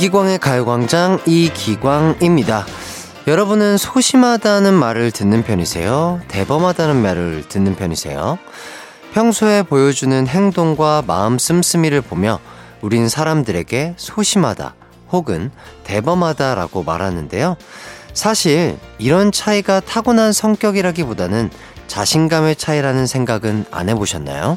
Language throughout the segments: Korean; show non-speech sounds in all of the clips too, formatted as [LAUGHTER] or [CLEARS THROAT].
이기광의 가요광장 이기광입니다. 여러분은 소심하다는 말을 듣는 편이세요? 대범하다는 말을 듣는 편이세요? 평소에 보여주는 행동과 마음 씀씀이를 보며 우린 사람들에게 소심하다 혹은 대범하다라고 말하는데요. 사실 이런 차이가 타고난 성격이라기보다는 자신감의 차이라는 생각은 안 해보셨나요?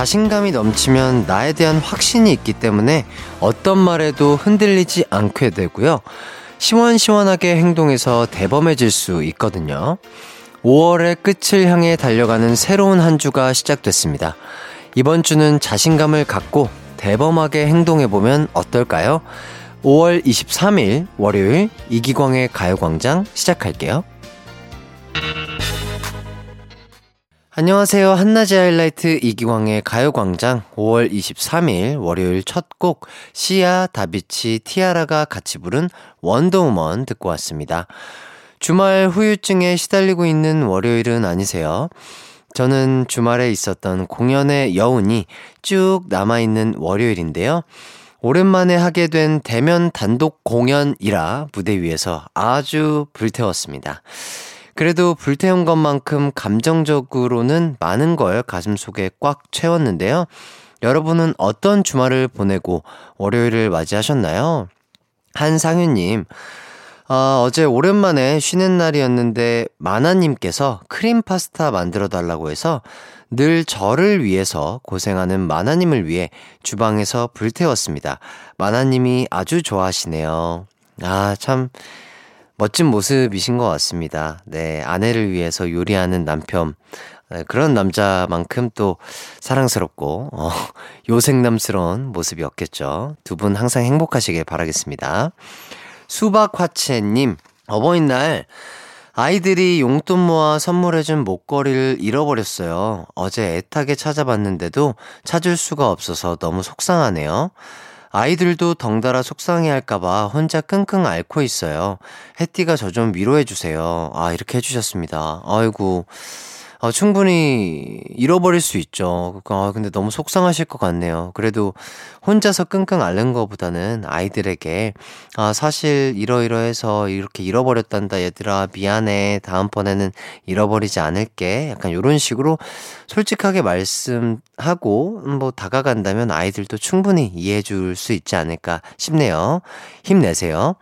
자신감이 넘치면 나에 대한 확신이 있기 때문에 어떤 말에도 흔들리지 않게 되고요. 시원시원하게 행동해서 대범해질 수 있거든요. 5월의 끝을 향해 달려가는 새로운 한 주가 시작됐습니다. 이번 주는 자신감을 갖고 대범하게 행동해보면 어떨까요? 5월 23일 월요일 이기광의 가요광장 시작할게요. 안녕하세요. 한낮의 하이라이트 이기광의 가요광장 5월 23일 월요일 첫 곡 시아 다비치 티아라가 같이 부른 원더우먼 듣고 왔습니다. 주말 후유증에 시달리고 있는 월요일은 아니세요? 저는 주말에 있었던 공연의 여운이 쭉 남아있는 월요일인데요. 오랜만에 하게 된 대면 단독 공연이라 무대 위에서 아주 불태웠습니다. 그래도 불태운 것만큼 감정적으로는 많은 걸 가슴 속에 꽉 채웠는데요. 여러분은 어떤 주말을 보내고 월요일을 맞이하셨나요? 한상윤님, 아, 어제 오랜만에 쉬는 날이었는데 마나님께서 크림 파스타 만들어 달라고 해서 늘 저를 위해서 고생하는 마나님을 위해 주방에서 불태웠습니다. 마나님이 아주 좋아하시네요. 아, 참. 멋진 모습이신 것 같습니다. 네, 아내를 위해서 요리하는 남편. 네, 그런 남자만큼 또 사랑스럽고, 어, [LAUGHS] 요생남스러운 모습이었겠죠. 두 분 항상 행복하시길 바라겠습니다. 수박화채님, 어버이날, 아이들이 용돈 모아 선물해준 목걸이를 잃어버렸어요. 어제 애타게 찾아봤는데도 찾을 수가 없어서 너무 속상하네요. 아이들도 덩달아 속상해할까봐 혼자 끙끙 앓고 있어요. 해띠가 저 좀 위로해주세요. 아, 이렇게 해주셨습니다. 아이고. 아, 충분히 잃어버릴 수 있죠. 아, 근데 너무 속상하실 것 같네요. 그래도 혼자서 끙끙 앓는 것보다는 아이들에게, 아, 사실 이러이러해서 이렇게 잃어버렸단다, 얘들아. 미안해. 다음번에는 잃어버리지 않을게. 약간 이런 식으로 솔직하게 말씀하고, 음, 뭐, 다가간다면 아이들도 충분히 이해해 줄 수 있지 않을까 싶네요. 힘내세요.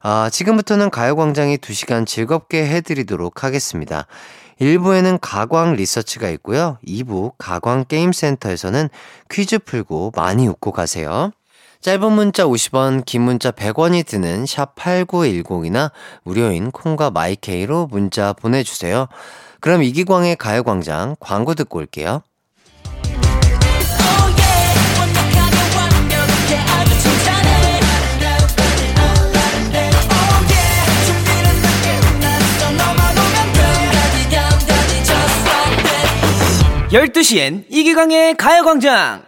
아, 지금부터는 가요광장이 2시간 즐겁게 해드리도록 하겠습니다. 1부에는 가광 리서치가 있고요. 2부 가광 게임센터에서는 퀴즈 풀고 많이 웃고 가세요. 짧은 문자 50원, 긴 문자 100원이 드는 샵8910이나 무료인 콩과 마이케이로 문자 보내주세요. 그럼 이기광의 가요광장 광고 듣고 올게요. Oh yeah. 12시엔 이기광의 가요광장!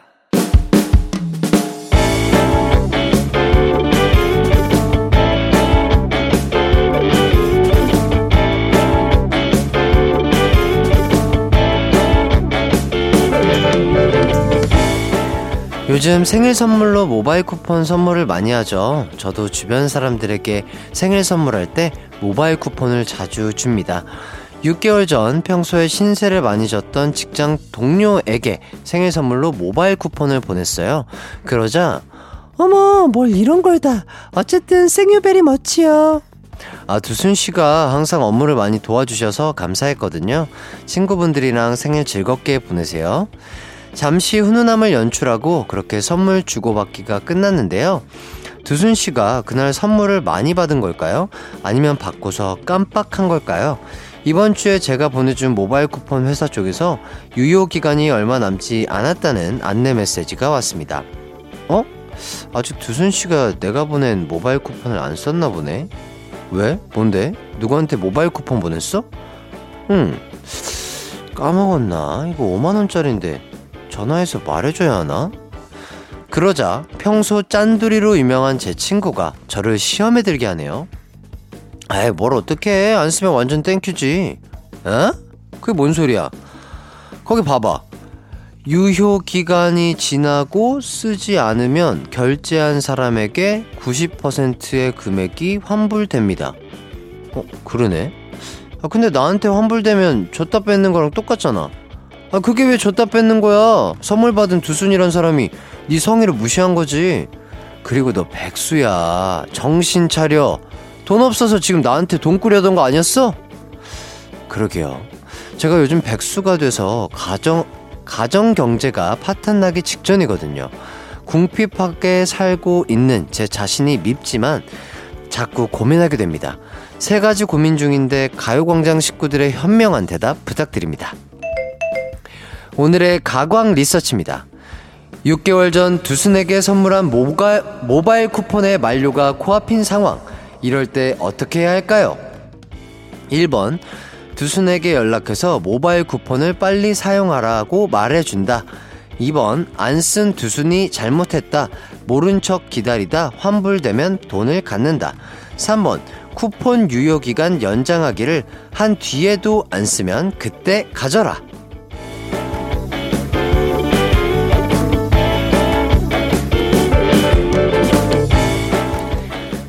요즘 생일 선물로 모바일 쿠폰 선물을 많이 하죠. 저도 주변 사람들에게 생일 선물할 때 모바일 쿠폰을 자주 줍니다. 6개월 전 평소에 신세를 많이 졌던 직장 동료에게 생일 선물로 모바일 쿠폰을 보냈어요. 그러자 어머 뭘 이런 걸 다 어쨌든 생유베리 멋지요. 아 두순 씨가 항상 업무를 많이 도와주셔서 감사했거든요. 친구분들이랑 생일 즐겁게 보내세요. 잠시 훈훈함을 연출하고 그렇게 선물 주고받기가 끝났는데요. 두순 씨가 그날 선물을 많이 받은 걸까요? 아니면 받고서 깜빡한 걸까요? 이번 주에 제가 보내준 모바일 쿠폰 회사 쪽에서 유효 기간이 얼마 남지 않았다는 안내 메시지가 왔습니다. 어? 아직 두순 씨가 내가 보낸 모바일 쿠폰을 안 썼나 보네. 왜? 뭔데? 누구한테 모바일 쿠폰 보냈어? 응. 까먹었나? 이거 5만 원짜리인데 전화해서 말해줘야 하나? 그러자 평소 짠두리로 유명한 제 친구가 저를 시험에 들게 하네요. 아이, 뭘 어떡해. 안 쓰면 완전 땡큐지. 어? 그게 뭔 소리야? 거기 봐봐. 유효 기간이 지나고 쓰지 않으면 결제한 사람에게 90%의 금액이 환불됩니다. 어, 그러네. 아, 근데 나한테 환불되면 줬다 뺏는 거랑 똑같잖아. 아, 그게 왜 줬다 뺏는 거야? 선물 받은 두순이란 사람이 네 성의를 무시한 거지. 그리고 너 백수야. 정신 차려. 돈 없어서 지금 나한테 돈 꾸려던 거 아니었어? 그러게요. 제가 요즘 백수가 돼서 가정, 가정 경제가 파탄나기 직전이거든요. 궁핍하게 살고 있는 제 자신이 밉지만 자꾸 고민하게 됩니다. 세 가지 고민 중인데 가요광장 식구들의 현명한 대답 부탁드립니다. 오늘의 가광 리서치입니다. 6개월 전 두순에게 선물한 모가, 모바일 쿠폰의 만료가 코앞인 상황. 이럴 때 어떻게 해야 할까요? 1번. 두순에게 연락해서 모바일 쿠폰을 빨리 사용하라고 말해준다. 2번. 안 쓴 두순이 잘못했다. 모른 척 기다리다 환불되면 돈을 갖는다. 3번. 쿠폰 유효기간 연장하기를 한 뒤에도 안 쓰면 그때 가져라.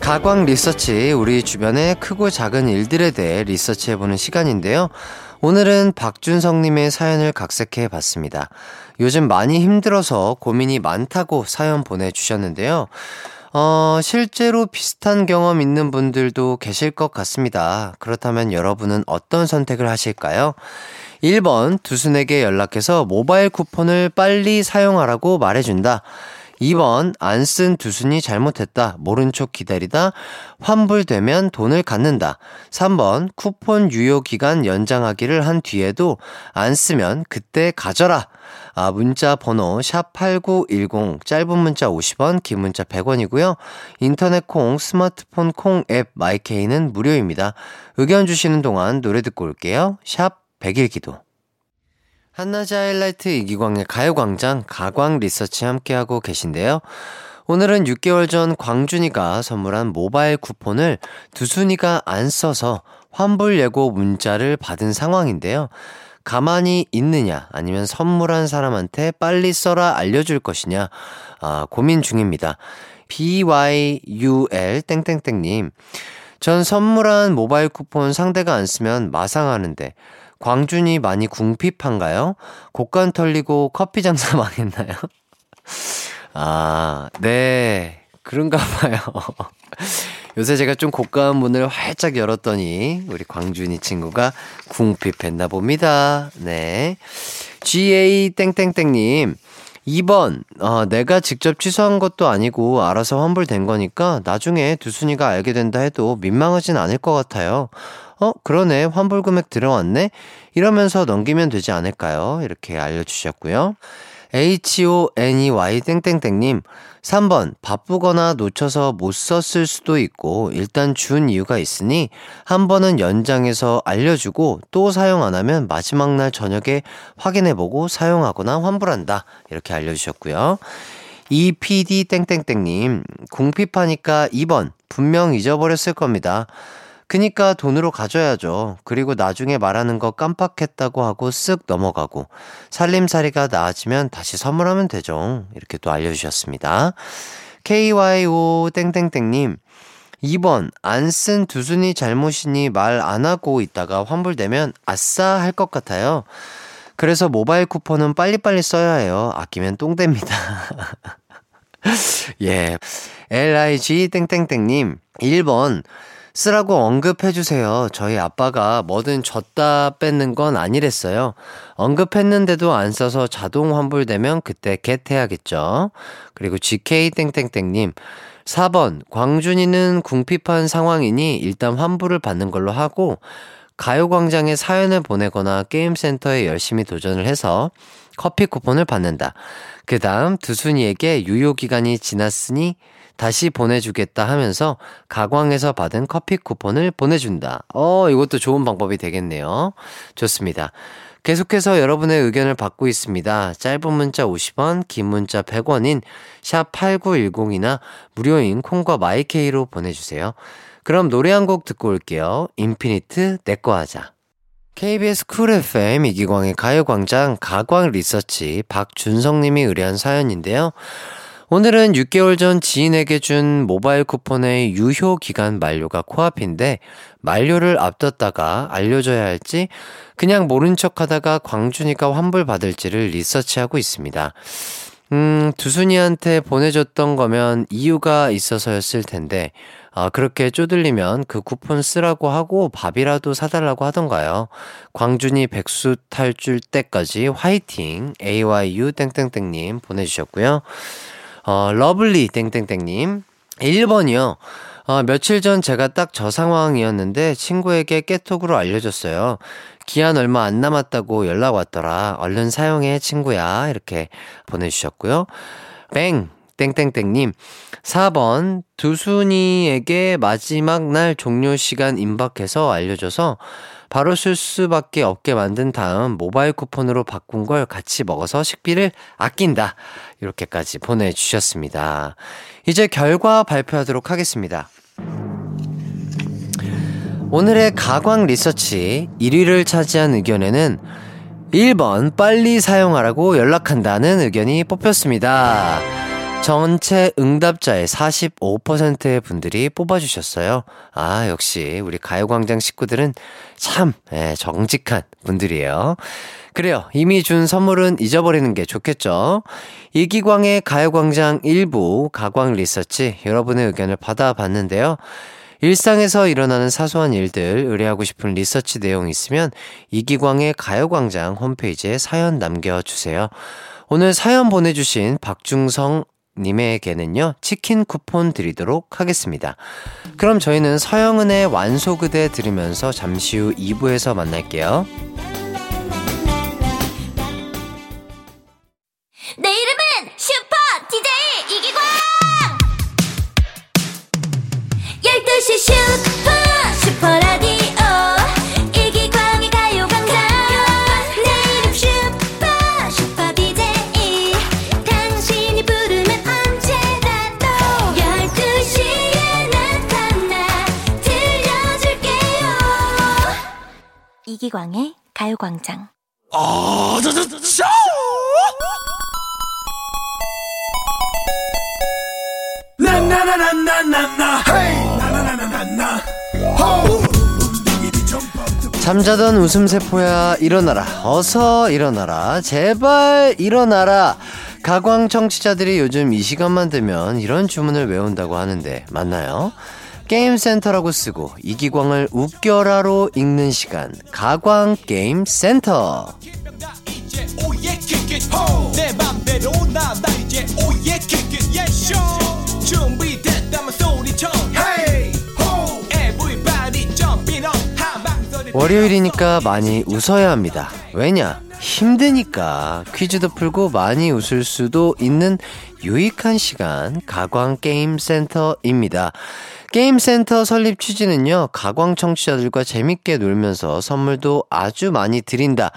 가광 리서치, 우리 주변의 크고 작은 일들에 대해 리서치해보는 시간인데요. 오늘은 박준성님의 사연을 각색해 봤습니다. 요즘 많이 힘들어서 고민이 많다고 사연 보내주셨는데요. 어, 실제로 비슷한 경험 있는 분들도 계실 것 같습니다. 그렇다면 여러분은 어떤 선택을 하실까요? 1번, 두순에게 연락해서 모바일 쿠폰을 빨리 사용하라고 말해준다. 2번 안 쓴 두순이 잘못했다. 모른 척 기다리다 환불되면 돈을 갖는다. 3번 쿠폰 유효 기간 연장하기를 한 뒤에도 안 쓰면 그때 가져라. 아, 문자 번호 샵8910 짧은 문자 50원, 긴 문자 100원이고요. 인터넷 콩, 스마트폰 콩 앱 마이케이는 무료입니다. 의견 주시는 동안 노래 듣고 올게요. 샵 100일 기도. 한낮의 하이라이트 이기광의 가요광장 가광 리서치 함께하고 계신데요. 오늘은 6개월 전 광준이가 선물한 모바일 쿠폰을 두순이가 안 써서 환불 예고 문자를 받은 상황인데요. 가만히 있느냐 아니면 선물한 사람한테 빨리 써라 알려줄 것이냐 아, 고민 중입니다. BYUL 땡땡땡님 전 선물한 모바일 쿠폰 상대가 안 쓰면 마상하는데 광준이 많이 궁핍한가요? 곡간 털리고 커피 장사 [LAUGHS] 망했나요? 아, 네. 그런가 봐요. [LAUGHS] 요새 제가 좀 고가한 문을 활짝 열었더니 우리 광준이 친구가 궁핍했나 봅니다. 네. GA 땡땡땡님. 2번, 어, 내가 직접 취소한 것도 아니고 알아서 환불된 거니까 나중에 두순이가 알게 된다 해도 민망하진 않을 것 같아요. 어, 그러네. 환불 금액 들어왔네? 이러면서 넘기면 되지 않을까요? 이렇게 알려주셨고요. HONEY 땡땡땡님, 3번, 바쁘거나 놓쳐서 못 썼을 수도 있고, 일단 준 이유가 있으니, 한 번은 연장해서 알려주고, 또 사용 안 하면 마지막 날 저녁에 확인해보고 사용하거나 환불한다. 이렇게 알려주셨고요. EPD 땡땡땡님, 궁핍하니까 2번, 분명 잊어버렸을 겁니다. 그니까 돈으로 가져야죠. 그리고 나중에 말하는 거 깜빡했다고 하고 쓱 넘어가고 살림살이가 나아지면 다시 선물하면 되죠. 이렇게 또 알려주셨습니다. KYO 땡땡땡님 2번 안 쓴 두순이 잘못이니 말 안 하고 있다가 환불되면 아싸 할 것 같아요. 그래서 모바일 쿠폰은 빨리빨리 써야 해요. 아끼면 똥됩니다. [LAUGHS] 예. LIG 땡땡땡님 1번 쓰라고 언급해주세요. 저희 아빠가 뭐든 줬다 뺏는 건 아니랬어요. 언급했는데도 안 써서 자동 환불되면 그때 겟해야겠죠. 그리고 GK땡땡땡님, 4번, 광준이는 궁핍한 상황이니 일단 환불을 받는 걸로 하고, 가요광장에 사연을 보내거나 게임센터에 열심히 도전을 해서 커피 쿠폰을 받는다. 그 다음 두순이에게 유효기간이 지났으니 다시 보내주겠다 하면서 가광에서 받은 커피 쿠폰을 보내준다. 어, 이것도 좋은 방법이 되겠네요. 좋습니다. 계속해서 여러분의 의견을 받고 있습니다. 짧은 문자 50원, 긴 문자 100원인 샵 8910이나 무료인 콩과 마이케이로 보내주세요. 그럼 노래 한 곡 듣고 올게요. 인피니트 내꺼 하자. KBS 쿨 FM 이기광의 가요광장 가광 리서치 박준성님이 의뢰한 사연인데요. 오늘은 6개월 전 지인에게 준 모바일 쿠폰의 유효 기간 만료가 코앞인데 만료를 앞뒀다가 알려줘야 할지 그냥 모른 척 하다가 광준이가 환불 받을지를 리서치하고 있습니다. 음, 두순이한테 보내줬던 거면 이유가 있어서였을 텐데, 아, 그렇게 쪼들리면 그 쿠폰 쓰라고 하고 밥이라도 사달라고 하던가요. 광준이 백수 탈출 때까지 화이팅! AYU 땡땡땡님 보내주셨고요. 어, 러블리 땡땡땡님. 1번이요. 어, 며칠 전 제가 딱 저 상황이었는데 친구에게 깨톡으로 알려줬어요. 기한 얼마 안 남았다고 연락 왔더라. 얼른 사용해, 친구야. 이렇게 보내주셨고요. 뱅! 땡땡땡님. 4번. 두순이에게 마지막 날 종료 시간 임박해서 알려줘서 바로 쓸 수밖에 없게 만든 다음 모바일 쿠폰으로 바꾼 걸 같이 먹어서 식비를 아낀다. 이렇게까지 보내주셨습니다. 이제 결과 발표하도록 하겠습니다. 오늘의 가광 리서치 1위를 차지한 의견에는 1번 빨리 사용하라고 연락한다는 의견이 뽑혔습니다. 전체 응답자의 45%의 분들이 뽑아주셨어요. 아, 역시 우리 가요광장 식구들은 참 예, 정직한 분들이에요. 그래요. 이미 준 선물은 잊어버리는 게 좋겠죠. 이기광의 가요광장 일부 가광 리서치 여러분의 의견을 받아봤는데요. 일상에서 일어나는 사소한 일들 의뢰하고 싶은 리서치 내용 있으면 이기광의 가요광장 홈페이지에 사연 남겨주세요. 오늘 사연 보내주신 박중성 님에게는요, 치킨 쿠폰 드리도록 하겠습니다. 그럼 저희는 서영은의 완소 그대 들으면서 잠시 후 2부에서 만날게요. 잠자던 웃음세포야, 일어나라. 어서 일어나라. 제발 일어나라. 가광 청취자들이 요즘 이 시간만 되면 이런 주문을 외운다고 하는데, 맞나요? 게임센터라고 쓰고 이기광을 웃겨라로 읽는 시간 가광 게임센터 내 맘대로 나나 이제 오예 yes show 월요일이니까 많이 웃어야 합니다. 왜냐? 힘드니까 퀴즈도 풀고 많이 웃을 수도 있는 유익한 시간 가광 게임 센터입니다. 게임 센터 설립 취지는요. 가광 청취자들과 재밌게 놀면서 선물도 아주 많이 드린다.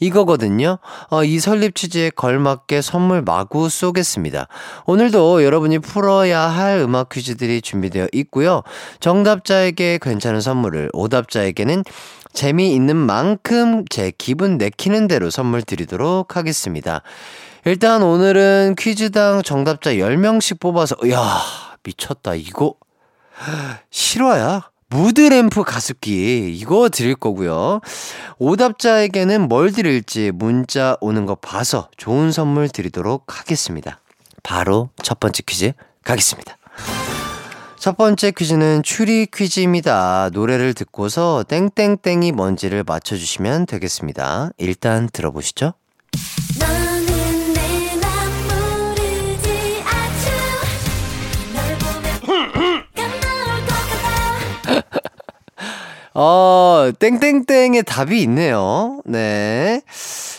이거거든요. 어, 이 설립 취지에 걸맞게 선물 마구 쏘겠습니다. 오늘도 여러분이 풀어야 할 음악 퀴즈들이 준비되어 있고요. 정답자에게 괜찮은 선물을, 오답자에게는 재미있는 만큼 제 기분 내키는 대로 선물 드리도록 하겠습니다. 일단 오늘은 퀴즈당 정답자 10명씩 뽑아서, 야 미쳤다. 이거, 실화야? 무드램프 가습기 이거 드릴 거고요. 오답자에게는 뭘 드릴지 문자 오는 거 봐서 좋은 선물 드리도록 하겠습니다. 바로 첫 번째 퀴즈 가겠습니다. 첫 번째 퀴즈는 추리 퀴즈입니다. 노래를 듣고서 땡땡땡이 뭔지를 맞춰주시면 되겠습니다. 일단 들어보시죠. 어, 땡땡땡의 답이 있네요. 네.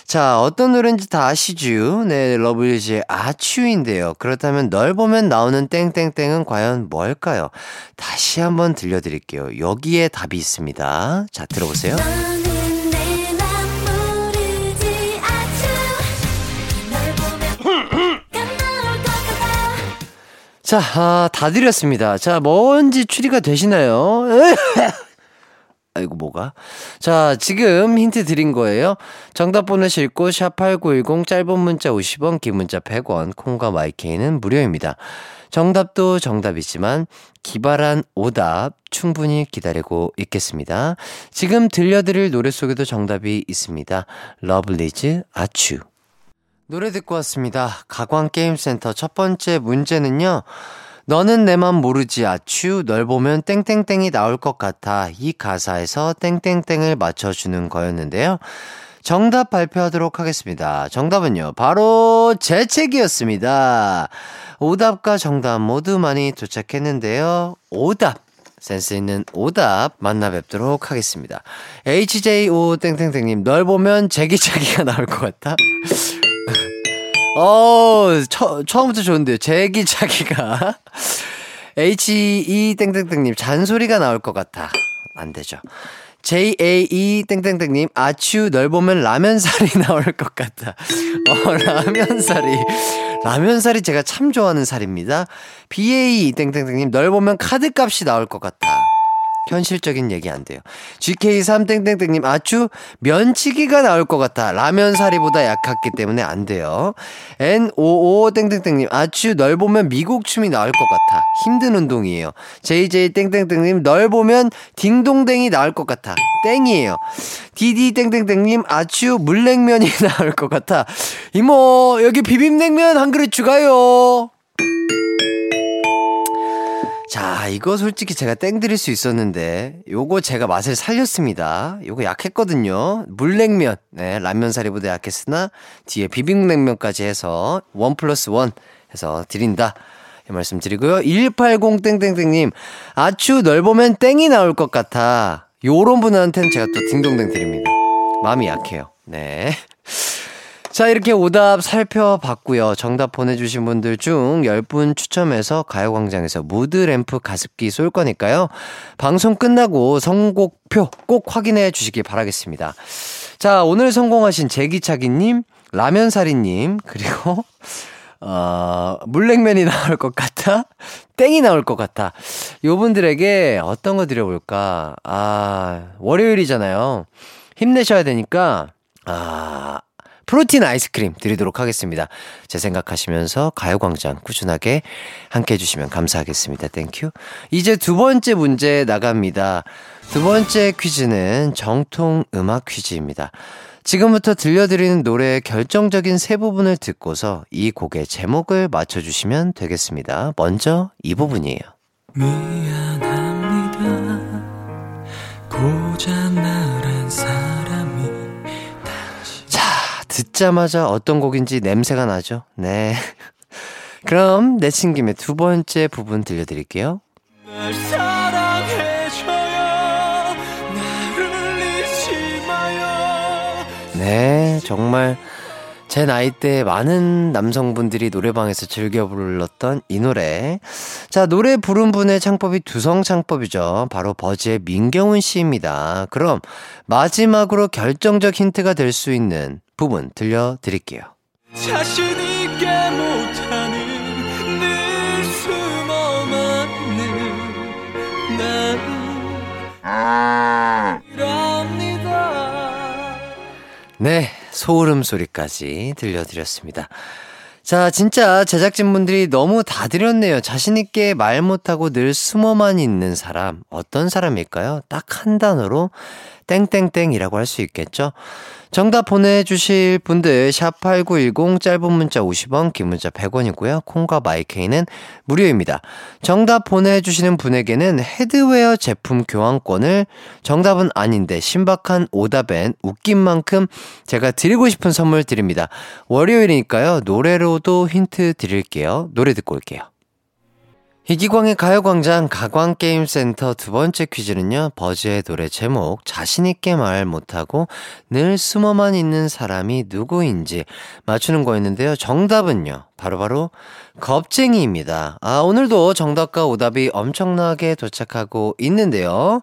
자, 어떤 노래인지 다 아시죠? 네, 러블리즈의 아츄인데요. 그렇다면 널 보면 나오는 땡땡땡은 과연 뭘까요? 다시 한번 들려드릴게요. 여기에 답이 있습니다. 자, 들어보세요. 자, 아, 다 드렸습니다. 자, 뭔지 추리가 되시나요? [LAUGHS] 아이고, 뭐가? 자, 지금 힌트 드린 거예요. 정답 보내실 곳, 샵8910, 짧은 문자 50원, 긴 문자 100원, 콩과 마이케이는 무료입니다. 정답도 정답이지만, 기발한 오답 충분히 기다리고 있겠습니다. 지금 들려드릴 노래 속에도 정답이 있습니다. 러블리즈 아츄. 노래 듣고 왔습니다. 가광게임센터 첫 번째 문제는요. 너는 내 맘 모르지 아츄 널 보면 땡땡땡이 나올 것 같아 이 가사에서 땡땡땡을 맞춰주는 거였는데요. 정답 발표하도록 하겠습니다. 정답은요. 바로 제 책이었습니다. 오답과 정답 모두 많이 도착했는데요. 오답 센스 있는 오답 만나 뵙도록 하겠습니다. HJO 땡땡땡님 널 보면 제기차기가 나올 것 같아. 어, 처, 처음부터 좋은데요. 제기차기가. HE 땡땡땡님, 잔소리가 나올 것 같아. 안 되죠. JAE 땡땡땡님, 아츄, 널 보면 라면살이 [LAUGHS] 나올 것 같아. 어, 라면살이. 라면살이 제가 참 좋아하는 살입니다. BAE 땡땡땡님, 널 보면 카드값이 나올 것 같아. 현실적인 얘기 안 돼요. GK3땡땡땡님, 아추, 면치기가 나올 것 같아. 라면 사리보다 약했기 때문에 안 돼요. N55땡땡땡님, 아추, 널 보면 미국 춤이 나올 것 같아. 힘든 운동이에요. JJ땡땡땡님, 널 보면 딩동댕이 나올 것 같아. 땡이에요. DD땡땡땡님, 아추, 물냉면이 [LAUGHS] 나올 것 같아. 이모, 여기 비빔냉면 한 그릇 추가요. 자, 이거 솔직히 제가 땡 드릴 수 있었는데, 요거 제가 맛을 살렸습니다. 요거 약했거든요. 물냉면. 네, 라면 사리보다 약했으나, 뒤에 비빔냉면까지 해서, 원 플러스 원 해서 드린다. 이 말씀 드리고요. 180땡땡땡님, 아추, 널 보면 땡이 나올 것 같아. 요런 분한테는 제가 또 딩동댕 드립니다. 마음이 약해요. 네. 자, 이렇게 오답 살펴봤고요. 정답 보내주신 분들 중 10분 추첨해서 가요광장에서 무드램프 가습기 쏠 거니까요. 방송 끝나고 선곡표 꼭 확인해 주시기 바라겠습니다. 자, 오늘 성공하신 제기차기님, 라면사리님, 그리고, 어, 물냉면이 나올 것 같아? 땡이 나올 것 같아. 요 분들에게 어떤 거 드려볼까? 아, 월요일이잖아요. 힘내셔야 되니까, 아, protein 아이스크림 드리도록 하겠습니다. 제 생각하시면서 가요광장 꾸준하게 함께 해주시면 감사하겠습니다. Thank you. 이제 두 번째 문제 나갑니다. 두 번째 퀴즈는 정통 음악 퀴즈입니다. 지금부터 들려드리는 노래의 결정적인 세 부분을 듣고서 이 곡의 제목을 맞춰주시면 되겠습니다. 먼저 이 부분이에요. 미안합 듣자마자 어떤 곡인지 냄새가 나죠? 네. [LAUGHS] 그럼 내친 김에 두 번째 부분 들려드릴게요. 네, 정말 제 나이 때 많은 남성분들이 노래방에서 즐겨 불렀던 이 노래. 자, 노래 부른 분의 창법이 두성 창법이죠. 바로 버즈의 민경훈 씨입니다. 그럼 마지막으로 결정적 힌트가 될 수 있는 부분 들려드릴게요. 자신 있게 못하는 늘 숨어만는 나는 이랍니다 네, 소름 소리까지 들려드렸습니다. 자, 진짜 제작진분들이 너무 다 드렸네요. 자신있게 말 못하고 늘 숨어만 있는 사람. 어떤 사람일까요? 딱 한 단어로 땡땡땡이라고 할 수 있겠죠? 정답 보내주실 분들, 샵8910, 짧은 문자 50원, 긴 문자 100원이고요. 콩과 마이케이는 무료입니다. 정답 보내주시는 분에게는 헤드웨어 제품 교환권을 정답은 아닌데 신박한 오답엔 웃긴 만큼 제가 드리고 싶은 선물 드립니다. 월요일이니까요. 노래로도 힌트 드릴게요. 노래 듣고 올게요. 이기광의 가요광장 가광게임센터 두 번째 퀴즈는요, 버즈의 노래 제목, 자신있게 말 못하고 늘 숨어만 있는 사람이 누구인지 맞추는 거였는데요. 정답은요, 바로바로 겁쟁이입니다. 아, 오늘도 정답과 오답이 엄청나게 도착하고 있는데요.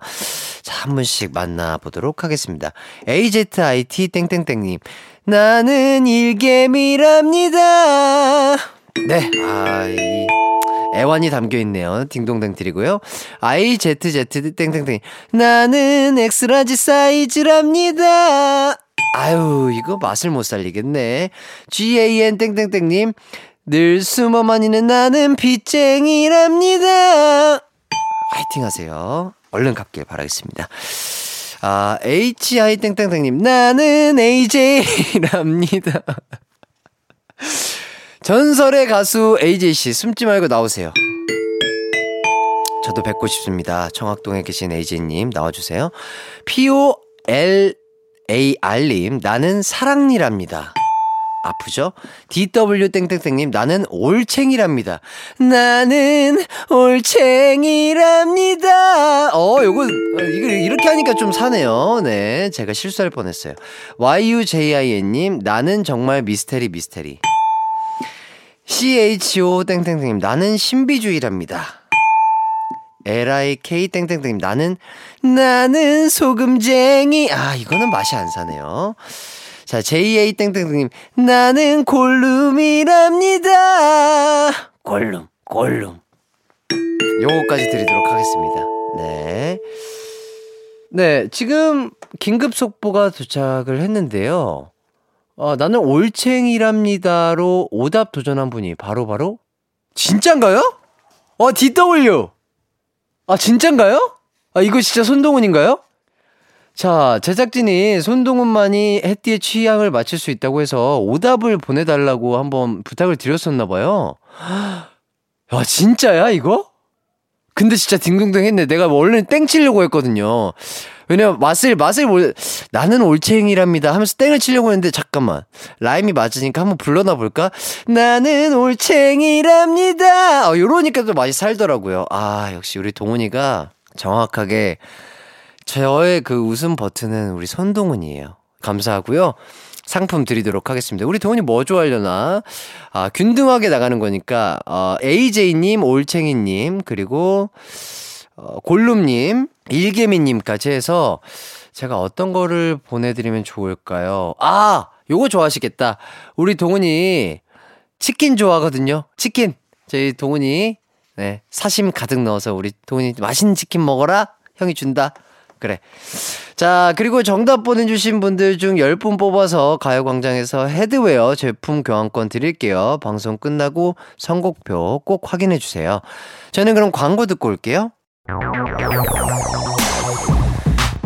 자, 한 분씩 만나보도록 하겠습니다. AZIT 땡땡땡님, 나는 일개미랍니다. 네, 아, 이. 애환이 담겨 있네요. 딩동댕 드리고요. IZZ 땡땡땡. 나는 X-large 사이즈랍니다. 아유, 이거 맛을 못 살리겠네. GAN 땡땡땡 님. 늘 숨어만 있는 나는 빚쟁이랍니다. 화이팅 하세요. 얼른 갚길 바라겠습니다. 아, HI 땡땡땡님. 나는 AJ랍니다. 전설의 가수 AJ씨, 숨지 말고 나오세요. 저도 뵙고 싶습니다. 청학동에 계신 AJ님, 나와주세요. POLAR님, 나는 사랑니랍니다. 아프죠? DW 땡땡땡님, 나는 올챙이랍니다. 나는 올챙이랍니다. 어, 요거, 이거 이렇게 하니까 좀 사네요. 네. 제가 실수할 뻔 했어요. YUJIN님, 나는 정말 미스테리 미스테리. CHO 땡땡땡님, 나는 신비주의랍니다. LIK 땡땡땡님, 나는, 나는 소금쟁이. 아, 이거는 맛이 안 사네요. 자, JA 땡땡땡님, 나는 골룸이랍니다. 골룸, 골룸. 요거까지 드리도록 하겠습니다. 네. 네, 지금 긴급 속보가 도착을 했는데요. 어, 나는 올챙이랍니다로 오답 도전한 분이 바로바로 바로 진짠가요? 어, DW. 아, 진짠가요? 아, 이거 진짜 손동훈인가요? 자, 제작진이 손동훈만이 해띠의 취향을 맞출 수 있다고 해서 오답을 보내달라고 한번 부탁을 드렸었나봐요. [GASPS] 야, 진짜야, 이거? 근데 진짜 딩동댕 했네. 내가 원래는 땡 치려고 했거든요. 왜냐면 맛을, 맛을 몰, 나는 올챙이랍니다 하면서 땡을 치려고 했는데 잠깐만. 라임이 맞으니까 한번 불러나 볼까? 나는 올챙이랍니다. 어, 요러니까 또 맛이 살더라고요. 아, 역시 우리 동훈이가 정확하게 저의 그 웃음 버튼은 우리 손동훈이에요. 감사하고요. 상품 드리도록 하겠습니다. 우리 동훈이 뭐 좋아하려나? 아, 균등하게 나가는 거니까, 어, AJ님, 올챙이님, 그리고, 어, 골룸님, 일개미님까지 해서 제가 어떤 거를 보내드리면 좋을까요? 아! 요거 좋아하시겠다. 우리 동훈이 치킨 좋아하거든요. 치킨. 저희 동훈이, 네, 사심 가득 넣어서 우리 동훈이 맛있는 치킨 먹어라. 형이 준다. 그래. 자, 그리고 정답 보내주신 분들 중 10분 뽑아서 가요광장에서 헤드웨어 제품 교환권 드릴게요. 방송 끝나고 선곡표 꼭 확인해주세요. 저는 그럼 광고 듣고 올게요.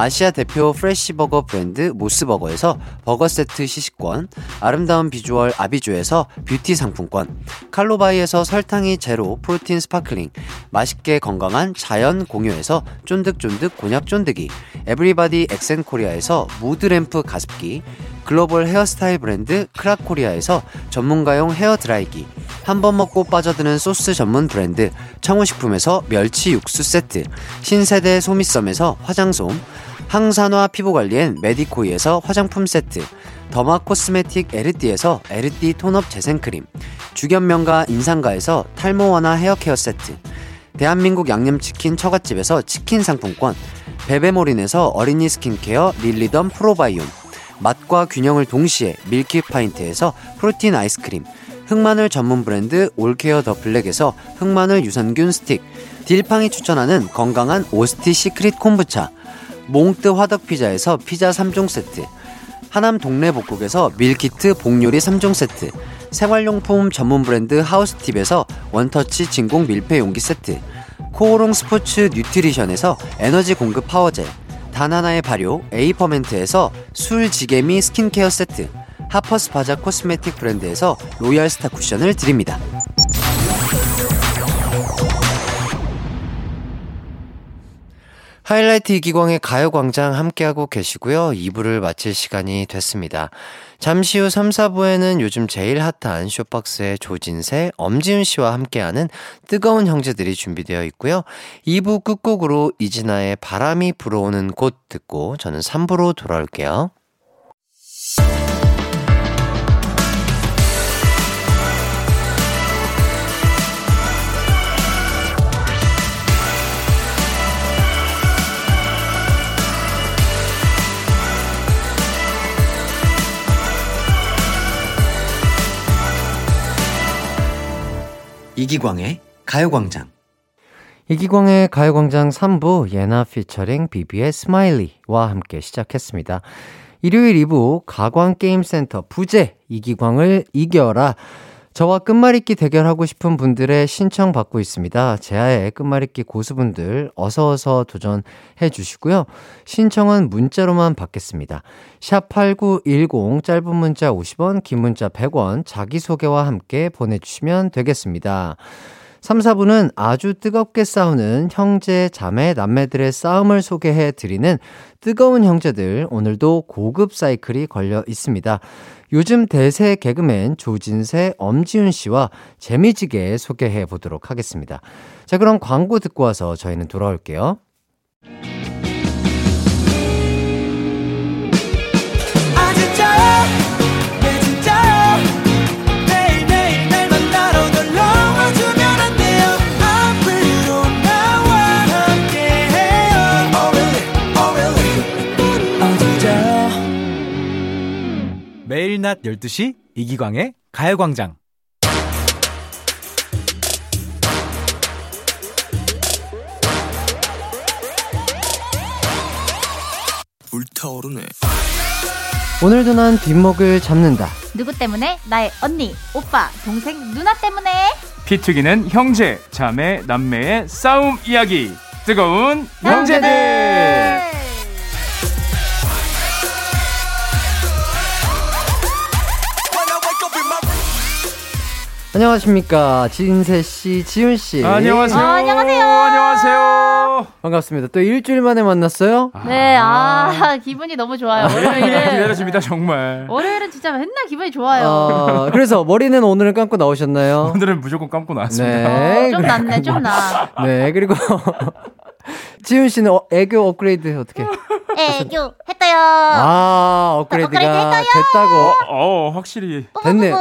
아시아 대표 fresh 버거 브랜드 모스버거에서 버거 세트 시식권, 아름다운 비주얼 아비주에서 뷰티 상품권, 칼로바이에서 설탕이 제로 protein sparkling, 맛있게 건강한 자연 공유에서 쫀득쫀득 곤약 쫀득이, 에브리바디 엑센코리아에서 mood lamp 가습기, 글로벌 헤어스타일 브랜드 크라코리아에서 전문가용 헤어 드라이기, 한 번 먹고 빠져드는 소스 전문 브랜드 청우식품에서 멸치 육수 세트, 신세대 소미썸에서 화장솜, 항산화 피부관리엔 메디코이에서 화장품 세트, derma cosmetic 에르띠에서 에르띠 tone up 재생크림, 주견명가 인상가에서 탈모 완화 헤어케어 세트, 대한민국 양념치킨 처갓집에서 치킨 상품권, 베베모린에서 어린이 skin care 릴리덤 프로바이옴, 맛과 균형을 동시에 밀키파인트에서 protein 아이스크림, 흑마늘 전문 브랜드 올케어 더 블랙에서 흑마늘 유산균 스틱, 딜팡이 추천하는 건강한 오스티 시크릿 콤부차, 몽뜨 화덕피자에서 피자 3종 세트, 하남 동네 복국에서 밀키트 복요리 3종 세트, 생활용품 전문 브랜드 하우스팁에서 원터치 진공 밀폐 용기 세트, 코오롱 스포츠 뉴트리션에서 에너지 공급 power gel, 다나나의 발효 에이퍼멘트에서 술지개미 skin care 세트, 하퍼스 바자 코스메틱 브랜드에서 로얄 스타 쿠션을 드립니다. 하이라이트 이기광의 가요광장 함께하고 계시고요. 2부를 마칠 시간이 됐습니다. 잠시 후 3, 4부에는 요즘 제일 핫한 쇼박스의 조진세, 엄지훈 씨와 함께하는 뜨거운 형제들이 준비되어 있고요. 2부 끝곡으로 이진아의 바람이 불어오는 곳 듣고 저는 3부로 돌아올게요. 이기광의 가요광장. 이기광의 가요광장 3부 예나 피처링 비비의 Smiley와 함께 시작했습니다. 일요일 2부 가광게임센터 부제 이기광을 이겨라. 저와 끝말잇기 대결하고 싶은 분들의 신청 받고 있습니다. 재야의 끝말잇기 고수분들 어서어서 도전해 주시고요. 신청은 문자로만 받겠습니다. 샵 8910 짧은 문자 50원, 긴 문자 100원 자기소개와 함께 보내주시면 되겠습니다. 3, 4부는 아주 뜨겁게 싸우는 형제, 자매, 남매들의 싸움을 소개해 드리는 뜨거운 형제들. 오늘도 고급 사이클이 걸려 있습니다. 요즘 대세 개그맨 조진세, 엄지훈 씨와 재미지게 소개해 보도록 하겠습니다. 자, 그럼 광고 듣고 와서 저희는 돌아올게요. 낮 12시 이기광의 가요광장. 불타오르네 오늘도 난 뒷목을 잡는다. 누구 때문에? 나의 언니, 오빠, 동생, 누나 때문에. 피 튀기는 형제, 자매, 남매의 싸움 이야기. 뜨거운 형제들. I 안녕하십니까. 진세 씨, 지훈 씨. 안녕하세요. 아, 안녕하세요. 안녕하세요. 반갑습니다. 또 일주일 만에 만났어요? 네, 아, [LAUGHS] 기분이 너무 좋아요. 월요일은. 기다려집니다 정말. 월요일은 진짜 맨날 기분이 좋아요. 어, 그래서 머리는 오늘은 감고 나오셨나요? 오늘은 무조건 감고 나왔습니다. 네. 어, 좀 낫네, 좀 나. [LAUGHS] 네, 그리고 [LAUGHS] 지훈 씨는 어, 애교 업그레이드 어떻게? 애교 했어요. 아, 업그레이드가 업그레이드 했어요. 됐다고. 어 확실히 됐네.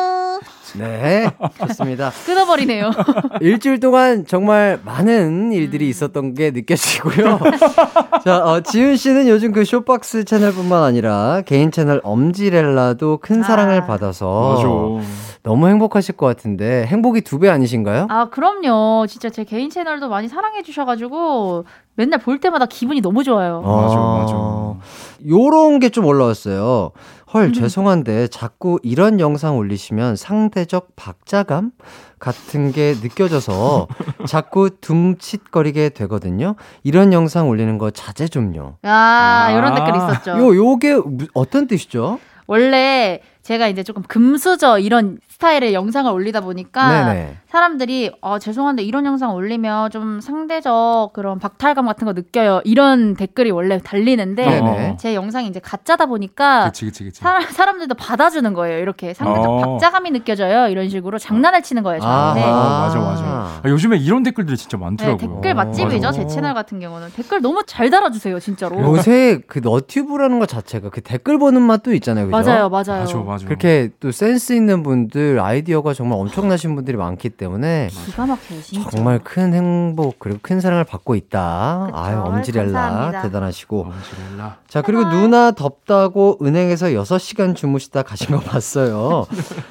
뿌뿌뿌뿌. 네, 좋습니다. [LAUGHS] 끊어버리네요. [LAUGHS] 일주일 동안 정말 많은 일들이 있었던 게 느껴지고요. [LAUGHS] 자, 어, 지훈 씨는 요즘 그 쇼박스 채널뿐만 아니라 개인 채널 엄지렐라도 큰 사랑을 아. 받아서 맞아. 너무 행복하실 것 같은데 행복이 두 배 아니신가요? 아, 그럼요. 진짜 제 개인 채널도 많이 사랑해 주셔가지고 맨날 볼 때마다 기분이 너무 좋아요. 맞아, 아, 맞아. 요런 게 좀 올라왔어요. 음. 헐, 죄송한데 자꾸 이런 영상 올리시면 상대적 박자감 같은 게 느껴져서 [LAUGHS] 자꾸 둠칫거리게 되거든요. 이런 영상 올리는 거 자제 좀요. 아, 이런 아. 댓글 있었죠. 요, 요게 무- 어떤 뜻이죠? 원래 제가 이제 조금 금수저 이런 스타일의 영상을 올리다 보니까 네네. 사람들이 어, 죄송한데 이런 영상 올리면 좀 상대적 그런 박탈감 같은 거 느껴요. 이런 댓글이 원래 달리는데 네네. 제 영상이 이제 가짜다 보니까 그치 그치 그치. 사람, 사람들도 받아주는 거예요. 이렇게 상대적 어. 박자감이 느껴져요. 이런 식으로 장난을 치는 거예요. 저한테. 아, 맞아 맞아. 아, 요즘에 이런 댓글들이 진짜 네, 많더라고요. 댓글 맛집이죠. 맞아. 제 채널 같은 경우는 댓글 너무 잘 달아주세요. 진짜로. 요새 그 너튜브라는 것 자체가 그 댓글 보는 맛도 있잖아요. 그죠? 맞아요, 맞아요. 맞아 맞아. 그렇게 또 센스 있는 분들, 아이디어가 정말 엄청나신 분들이 많기 때문에 기가 막혀요, 진짜. 정말 큰 행복 그리고 큰 사랑을 받고 있다. 그쵸. 아유 엄지렐라 감사합니다. 대단하시고. 엄지렐라. 자 그리고 누나 덥다고 은행에서 6시간 주무시다 가신 거 봤어요.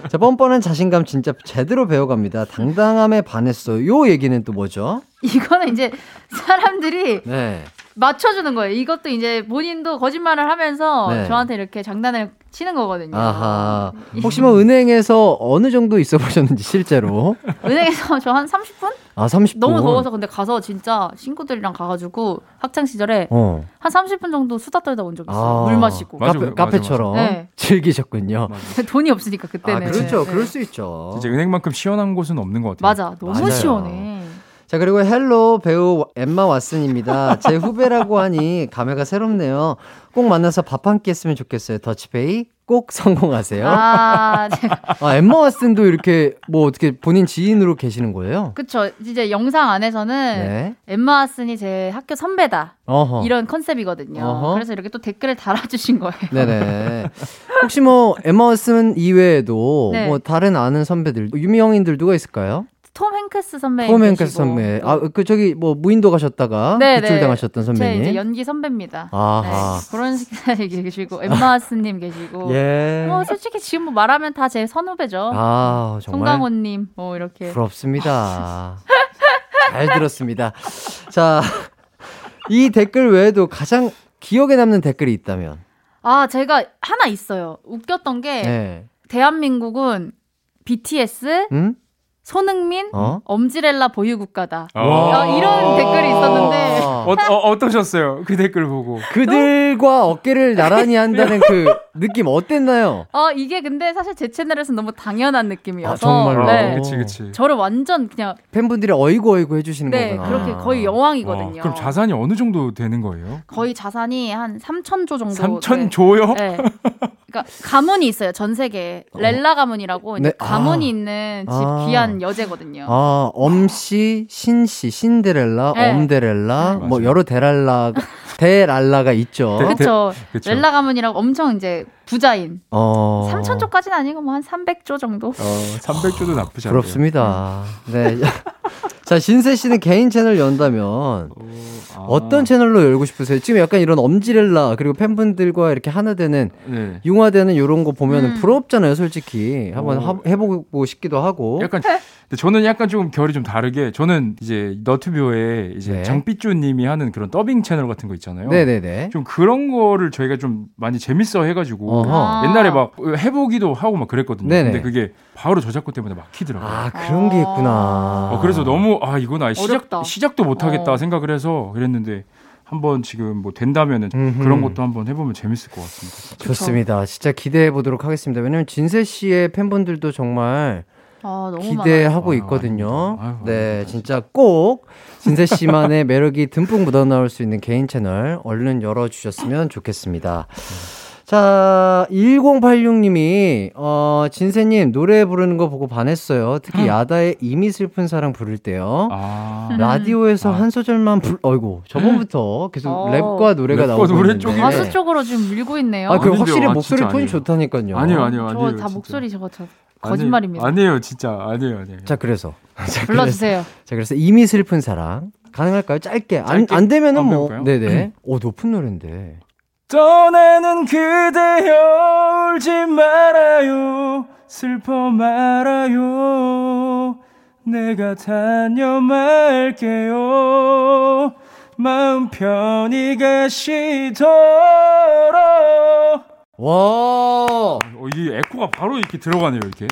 자 뻔뻔한 자신감 진짜 제대로 배워갑니다. 당당함에 반했어. 요 얘기는 또 뭐죠? 이거는 이제 사람들이 네. 맞춰주는 거예요. 이것도 이제 본인도 거짓말을 하면서 네. 저한테 이렇게 장난을 치는 거거든요. 아하. [LAUGHS] 혹시 뭐 은행에서 어느 정도 있어 보셨는지 실제로? 은행에서 저 한 30분? 아 30분. 너무 더워서 근데 가서 진짜 친구들이랑 가가지고 학창 시절에 어. 한 30분 정도 수다 떨다 온 적 있어요. 아. 물 마시고. 맞아, 카페, 맞아, 카페처럼 맞아. 네. 즐기셨군요. [LAUGHS] 돈이 없으니까 그때는. 아 그렇죠. 네. 그럴 수 있죠. 진짜 은행만큼 시원한 곳은 없는 것 같아요. 맞아. 너무 맞아요. 시원해. 자 그리고 Hello 배우 엠마 왓슨입니다. 제 후배라고 하니 감회가 새롭네요. 꼭 만나서 밥 한 끼 했으면 좋겠어요. 더치페이 꼭 성공하세요. 아, [LAUGHS] 아, 제가 엠마 왓슨도 이렇게 뭐 어떻게 본인 지인으로 계시는 거예요? 그쵸. 이제 영상 안에서는 네. 엠마 왓슨이 제 학교 선배다. 어허. 이런 컨셉이거든요. 어허. 그래서 이렇게 또 댓글을 달아주신 거예요. 네네. 혹시 뭐 엠마 왓슨 이외에도 네. 뭐 다른 아는 선배들 유명인들 누가 있을까요? 톰 행크스 선배. 톰 행크스 선배. 아, 그 저기 뭐 무인도 가셨다가 네, 네. 당하셨던 제 선배님. 이제 연기 선배입니다. 아하. 네, 그런 식사에 [LAUGHS] 계시고 엠마스님 계시고. 예. 뭐 솔직히 지금 뭐 말하면 다 제 선후배죠. 아, 정말 송강호님 뭐 이렇게. 부럽습니다. [LAUGHS] 잘 들었습니다. 자, [LAUGHS] 이 댓글 외에도 가장 기억에 남는 댓글이 있다면. 아 제가 하나 있어요. 웃겼던 게 네. 대한민국은 BTS, 음? 손흥민, 어? 엄지렐라 보유국가다. 어. 어, 이런 댓글이 있었는데 어, 어, 어 떠셨어요? 그 댓글 보고. 그들과 어깨를 나란히 한다는 그 느낌 어땠나요? 어 이게 근데 사실 제 채널에서는 너무 당연한 느낌이어서 아, 정말로? 네. 어. 그치, 그치. 저를 완전 그냥 팬분들이 어이구 어이구 해주시는 네 거구나. 그렇게 거의 여왕이거든요. 어, 그럼 자산이 어느 정도 되는 거예요? 거의 자산이 한 3천조 정도. 3천 조요? 네. 네. 그러니까 가문이 있어요 전 세계에 렐라 가문이라고 네. 가문이 아. 있는 집 아. 귀한 여제거든요. 아, 엄씨, 신씨, 신데렐라, 네. 엄데렐라, 네, 뭐. 여러 데랄라, [LAUGHS] 데랄라가 있죠. 네, 그렇죠. 렐라 가문이라고 엄청 이제 부자인. 어. 3천 조까지는 아니고 뭐 한 300조 정도. 어, 300조도 나쁘지 않아요. 부럽습니다. 네. [LAUGHS] 자, 신세 씨는 개인 채널 연다면 아. 어떤 채널로 열고 싶으세요? 지금 약간 이런 엄지렐라 그리고 팬분들과 이렇게 하나 되는 네. 융화되는 이런 거 보면 은 음. 부럽잖아요, 솔직히. 한번 어. 하- 해보고 싶기도 하고. 약간 근데 저는 약간 좀 결이 좀 다르게 저는 이제 너튜브에 이제 네. 장삐쭈 님이 하는 그런 더빙 채널 같은 거 있잖아요. 네네네. 좀 그런 거를 저희가 좀 많이 재밌어 해가지고 어허. 아. 옛날에 막 해보기도 하고 막 그랬거든요. 네네. 근데 그게 바로 저작권 때문에 막히더라고요. 아, 그런 게 있구나. 어, 그래서 너무 아 이건 아예 시작. 시작도 못 하겠다 어. 생각을 해서 그랬는데 한번 지금 뭐 된다면은 음흠. 그런 것도 한번 해보면 재밌을 것 같습니다. 좋습니다. 진짜 기대해 보도록 하겠습니다. 왜냐면 진세 씨의 팬분들도 정말 아. 기대하고 많아요. 있거든요. 아유, 아유, 네, 아유, 진짜 꼭 진세 씨만의 매력이 듬뿍 묻어나올 수 있는 개인 채널 얼른 열어 주셨으면 좋겠습니다. 자, 1086님이, 어, 진세님, 노래 부르는 거 보고 반했어요. 특히 야다의 이미 슬픈 사랑 부를 때요. 아, 라디오에서 아. 한 소절만 불, 어이구, 저번부터 계속 어. 랩과 노래가 랩과 나오고 노래 있는데. 쪽이 가수 쪽으로 좀 밀고 있네요. 아, 그. 확실히 아, 목소리 톤이 아니에요. 좋다니까요. 아니요 아니요 아니에요. 저 다. 목소리 저거 저 아니, 거짓말입니다. 아니에요 진짜 아니에요 아니에요. 자, 그래서. [LAUGHS] 자, 불러주세요. 자, 그래서 이미 슬픈 사랑. 가능할까요? 짧게. 안, 짧게 안 되면은 한번 뭐. 네네. [CLEARS THROAT] 오, 높은 노래인데. 떠나는 그대여 울지 말아요. 슬퍼 말아요. 내가 다녀말게요. 마음 편히 가시도록. 와, 어, 이게 에코가 바로 이렇게 들어가네요 이렇게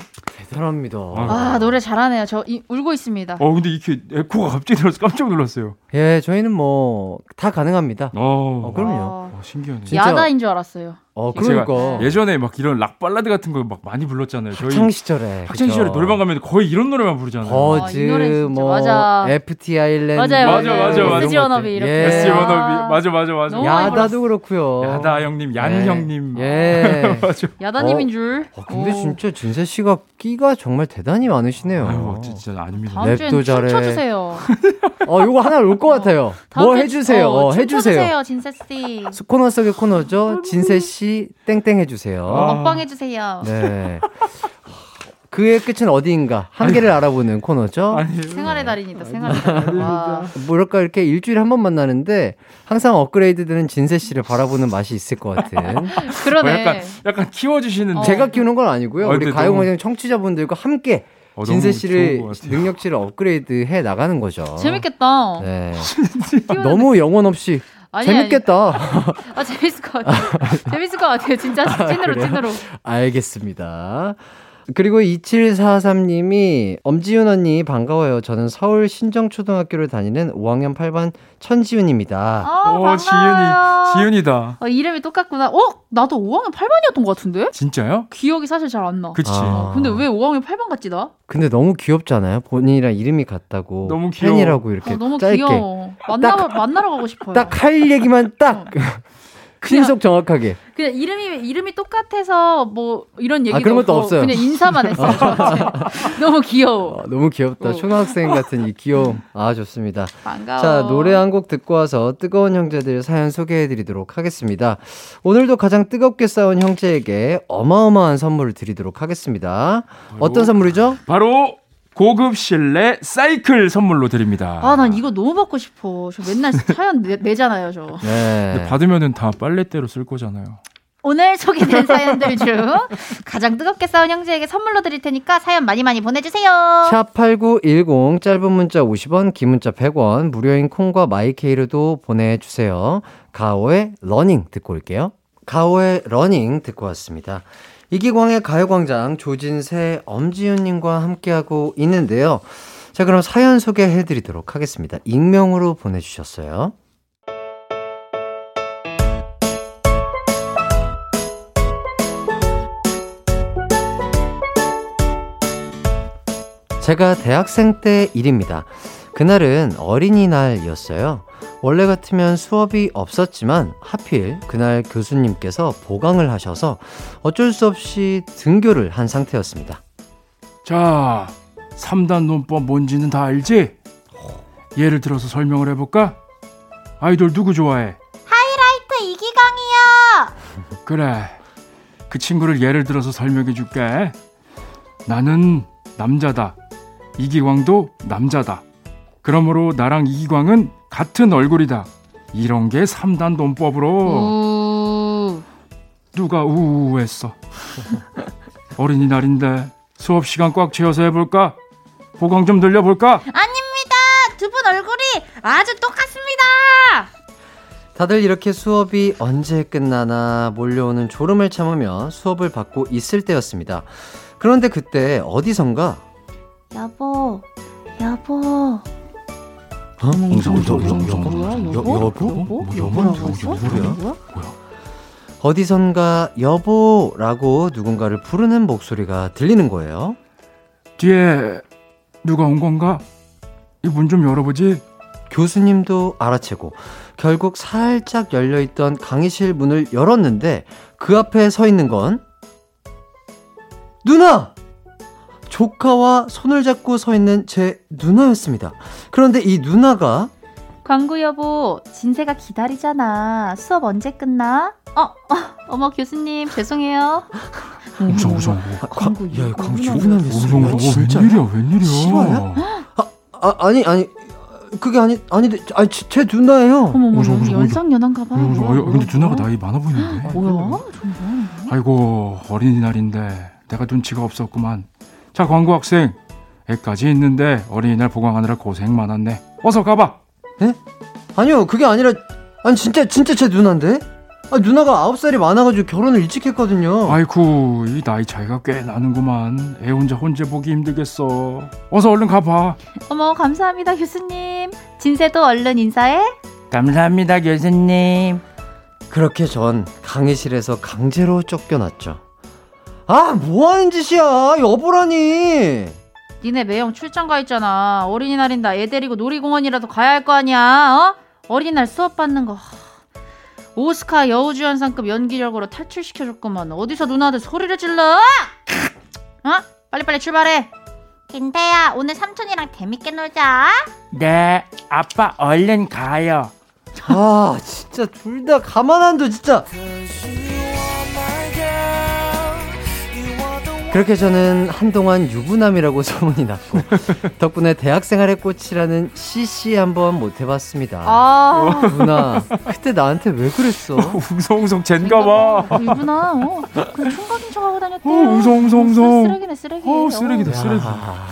대단합니다. 아 노래 잘하네요. 저 이, 울고 있습니다. 어 근데 이렇게 에코가 갑자기 들어서 깜짝 놀랐어요 예, 저희는 뭐, 다 가능합니다. 어, 어, 그럼요. 아, 어, 신기하네 진짜- 야다인 줄 알았어요. 어, 그러니까. 예전에 막 이런 락 발라드 같은 거 막 많이 불렀잖아요 저희 학창 시절에. 학창 시절에 노래방 가면 거의 이런 노래만 부르잖아요 아, 버즈, 진짜 뭐, 맞아. FT 아일랜드. 맞아요, 맞아, 맞아요. 맞아, 맞아. SG 워너비 이렇게. 예. S 아. 워너비 맞아 맞아 맞아 야다도 그렇고요. 야다 형님 얀 예. 형님 예. [LAUGHS] 맞아 야다 님인 어, 줄. 어, 근데 오. 진짜 진세 씨가 끼가 정말 대단히 많으시네요. 아유 진짜 아닙니다 랩도 잘해. 춤춰주세요. [LAUGHS] 어, 요거 하나 올 것 같아요. 다음 뭐 주에 해주세요. 어, 어, 해주세요. 춤춰주세요, 진세 씨. 코너 속의 코너죠. 진세 씨 땡땡 해주세요. 아. 먹방 해주세요. 네. 그의 끝은 어디인가 한계를 알아보는 코너죠. 아니 생활의 달인이다. 생활의 달인. 와. 뭐랄까 이렇게 일주일에 한 번 만나는데 항상 업그레이드되는 진세 씨를 바라보는 맛이 있을 것 같은. [LAUGHS] 그러네. 뭐 약간 약간 키워주시는 어. 제가 키우는 건 아니고요. 어, 우리 가요광장 청취자분들과 함께 어, 진세 씨를. 능력치를 업그레이드 해 나가는 거죠. 재밌겠다. 네. [LAUGHS] 너무 영혼 없이 아니, 재밌겠다. 아 재밌을 것 같아요. 재밌을 것 같아요. 진짜 찐으로 그래요? 찐으로. 알겠습니다. 그리고 2743님이 엄지윤 언니 반가워요. 저는 서울 신정초등학교를 다니는 5학년 8반 천지윤입니다. 아오 반가워요. 지윤이 지윤이다 어, 이름이 똑같구나. 어? 나도 5학년 8반이었던 것 같은데? 진짜요? 기억이 사실 잘 안 나. 그치 아. 근데 왜 5학년 8반 같지 나? 근데 너무 귀엽잖아요. 본인이랑 이름이 같다고. 너무 귀여워. 팬이라고 이렇게 어, 너무 짧게. 귀여워. 만나 만나러 가고 싶어요. 딱 할 얘기만 딱 신속 정확하게. 그냥 이름이 이름이 똑같아서 뭐 이런 얘기도 아, 그런 것도 없고 없어요. 그냥 인사만 [LAUGHS] 했어요. [LAUGHS] 너무 귀여워. 어, 너무 귀엽다. 어. 초등학생 같은 이 귀여움. 아, 좋습니다. 반가워. 자, 노래 한 곡 듣고 와서 뜨거운 형제들 사연 소개해 드리도록 하겠습니다. 오늘도 가장 뜨겁게 싸운 형제에게 어마어마한 선물을 드리도록 하겠습니다. 어떤 선물이죠? 바로 고급 실내 사이클 선물로 드립니다. 아, 난 이거 너무 받고 싶어. 저 맨날 [LAUGHS] 사연 내, 내잖아요, 저. 네. 근데 받으면은 다 빨래대로 쓸 거잖아요. 오늘 소개된 [LAUGHS] 사연들 중 가장 뜨겁게 싸운 형제에게 선물로 드릴 테니까 사연 많이 많이 보내주세요. 샵 8910 짧은 문자 50원, 긴 문자 100원, 무료인 콩과 my K로도 보내주세요. 가호의 Running 듣고 올게요. 가호의 Running 듣고 왔습니다. 이기광의 가요광장 조진세, 엄지윤님과 함께하고 있는데요. 자, 그럼 사연 소개해드리도록 하겠습니다. 익명으로 보내주셨어요. 제가 대학생 때 일입니다. 그날은 어린이날이었어요. 원래 같으면 수업이 없었지만 하필 그날 교수님께서 보강을 하셔서 어쩔 수 없이 등교를 한 상태였습니다. 자, 3단 논법 뭔지는 다 알지? 예를 들어서 설명을 해볼까? 아이돌 누구 좋아해? 하이라이트 이기광이요. [LAUGHS] 그래. 그 친구를 예를 들어서 설명해 줄게. 나는 남자다. 이기광도 남자다. 그러므로 나랑 이기광은 같은 얼굴이다. 이런 게 3단 논법으로 우. 누가 우우했어. [LAUGHS] 어린이날인데 수업 시간 꽉 채워서 해볼까? 보강 좀 들려볼까? 아닙니다. 두 분 얼굴이 아주 똑같습니다. 다들 이렇게 수업이 언제 끝나나 몰려오는 졸음을 참으며 수업을 받고 있을 때였습니다. 그런데 그때 어디선가 여보, 여보. 어? 뭐야, 여, 여보? 뭐, 여보는 여보라고 했어? 누구야? 뭐야? 어디선가 여보라고 누군가를 부르는 목소리가 들리는 거예요. 뒤에 누가 온 건가? 이 문 좀 열어보지. 교수님도 알아채고 결국 살짝 열려있던 강의실 문을 열었는데 그 앞에 서 있는 건 누나! 조카와 손을 잡고 서 있는 제 누나였습니다. 그런데 이 누나가 광구 여보, 진세가 기다리잖아. 수업 언제 끝나? 어, 어 어머 교수님 죄송해요. 무서워 무서워. 광구 야, 이거 광주 누나 누나 뭐였어? 무서워. 진짜야? 웬일이야 웬일이야. 실화야? 아, 아니 아니 그게 아니 아니 아니 제, 제 누나예요. 어머 어머 연상 연한가 봐. 뭐야, 근데 누나가? 나이 많아 보이는데. 뭐야? 아이고 어린이날인데 내가 눈치가 없었구만. 자 광고 학생 애까지 있는데 어린이날 보강하느라 고생 많았네. 어서 가봐. 아니요 그게 아니라 아니 진짜 진짜 제 누나인데. 아 누나가 아홉 살이 많아가지고 결혼을 일찍 했거든요. 아이쿠 이 나이 차이가 꽤 나는구만. 애 혼자 혼자 보기 힘들겠어. 어서 얼른 가봐. 어머 감사합니다 교수님. 진세도 얼른 인사해. 감사합니다 교수님. 그렇게 전 강의실에서 강제로 쫓겨났죠. 아, 뭐 하는 짓이야, 여보라니! 니네 매형 출장 가 있잖아. 어린이날인다. 애 데리고 놀이공원이라도 가야 할 거 아니야. 어? 어린이날 수업 받는 거. 하, 오스카 여우주연상급 연기력으로 탈출시켜줬구만. 어디서 누나한테 소리를 질러? 어? 빨리빨리 출발해. 김태야, 오늘 삼촌이랑 재밌게 놀자. 네 아빠 얼른 가요. 아, 진짜 둘 다 가만 안 둬, 진짜! 그렇게 저는 한동안 유부남이라고 [LAUGHS] 소문이 났고, 덕분에 대학생활의 꽃이라는 CC 한번 못 해봤습니다. 아, 누나, 그때 나한테 왜 그랬어? [LAUGHS] 웅성웅성 젠가 봐. 이구나. 어, 그 총각인 척하고 다녔대. 어, 웅성웅성웅성. 쓰레기네, 쓰레기. 어 쓰레기다 쓰레기. 야,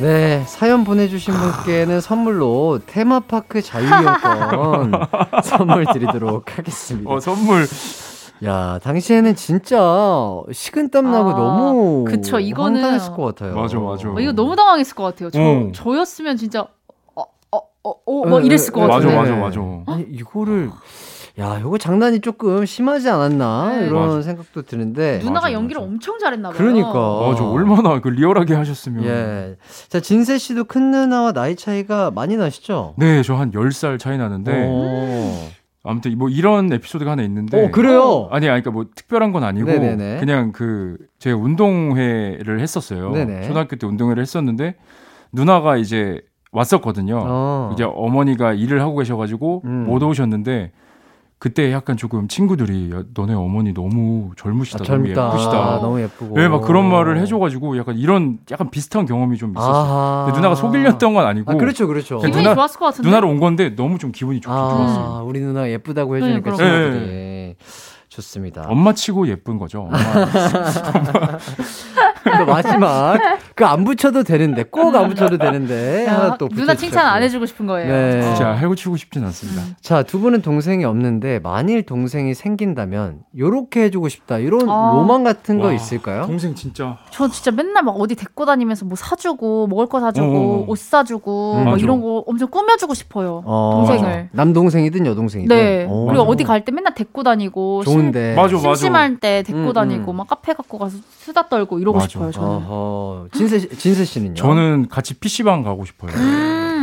네, 사연 보내주신 분께는 선물로 테마파크 자유이용권 [LAUGHS] 선물 드리도록 하겠습니다. 어 선물. 야, 당시에는 진짜 식은땀 나고 아, 너무 그쵸, 이거는- 황당했을 것 같아요. 맞아, 맞아. 어, 이거 너무 당황했을 것 같아요. 저, 어. 저였으면 진짜, 어, 어, 어, 어, 뭐 네, 이랬을 것 네, 맞아 같은데. 맞아 네. 맞아. 아니, 이거를 야, 이거 장난이 조금 심하지 않았나 네. 이런 맞아. 생각도 드는데. 누나가 맞아, 연기를 맞아. 엄청 잘했나 봐요. 그러니까. 맞아 얼마나 그 리얼하게 하셨으면. 예. 자, 진세 씨도 큰 누나와 나이 차이가 많이 나시죠? 네, 저 한 10살 차이 나는데 오. 아무튼 뭐 이런 에피소드가 하나 있는데 어, 그래요? 아니, 아니, 그러니까 뭐 특별한 건 아니고 네네네. 그냥 그 제가 운동회를 했었어요. 네네. 초등학교 때 운동회를 했었는데 누나가 이제 왔었거든요. 어. 이제 어머니가 일을 하고 계셔가지고 음. 못 오셨는데 그때 약간 조금 친구들이 야, 너네 어머니 너무 젊으시다, 아, 너무 젊다. 예쁘시다. 아, 너무 예쁘고. 네, 막 그런 말을 해줘가지고 약간 이런 약간 비슷한 경험이 좀 있었어요. 누나가 속이려던 건 아니고 아, 그렇죠, 그렇죠. 기분이 누나- 좋았을 것 같은데. 누나로 온 건데 너무 좀 기분이 좋, 좋았어요. 아, 우리 누나 예쁘다고 해주니까 그러니까. 친구들이 좋습니다. 엄마 치고 예쁜 거죠. 엄마. [LAUGHS] 그 마지막 그 안 붙여도 되는데 꼭 안 붙여도 되는데 야, 하나 또 누나 칭찬 안. 해주고 싶은 거예요. 네. 진짜 해고 치고 싶진 않습니다. 자, 두 분은 동생이 없는데 만일 동생이 생긴다면 요렇게 해주고 싶다. 이런 아. 로망 같은 거 와, 있을까요? 동생 진짜 저 진짜 맨날 막 어디 데리고 다니면서 뭐 사주고 먹을 거 사주고 어. 옷 사주고 음. 막 맞아. 이런 거 엄청 꾸며주고 싶어요. 어, 동생을. 남동생이든 여동생이든. 네. 오. 그리고 어디 갈 때 맨날 데리고 다니고 심- 좋은 데. 맞아, 맞아. 심심할 때 데리고 음, 다니고 음. 막 카페 갖고 가서 수다 떨고 이러고 맞아. 싶어요. 저는. 어허. 진세 씨, 진세 씨는요? 저는 같이 PC방 가고 싶어요.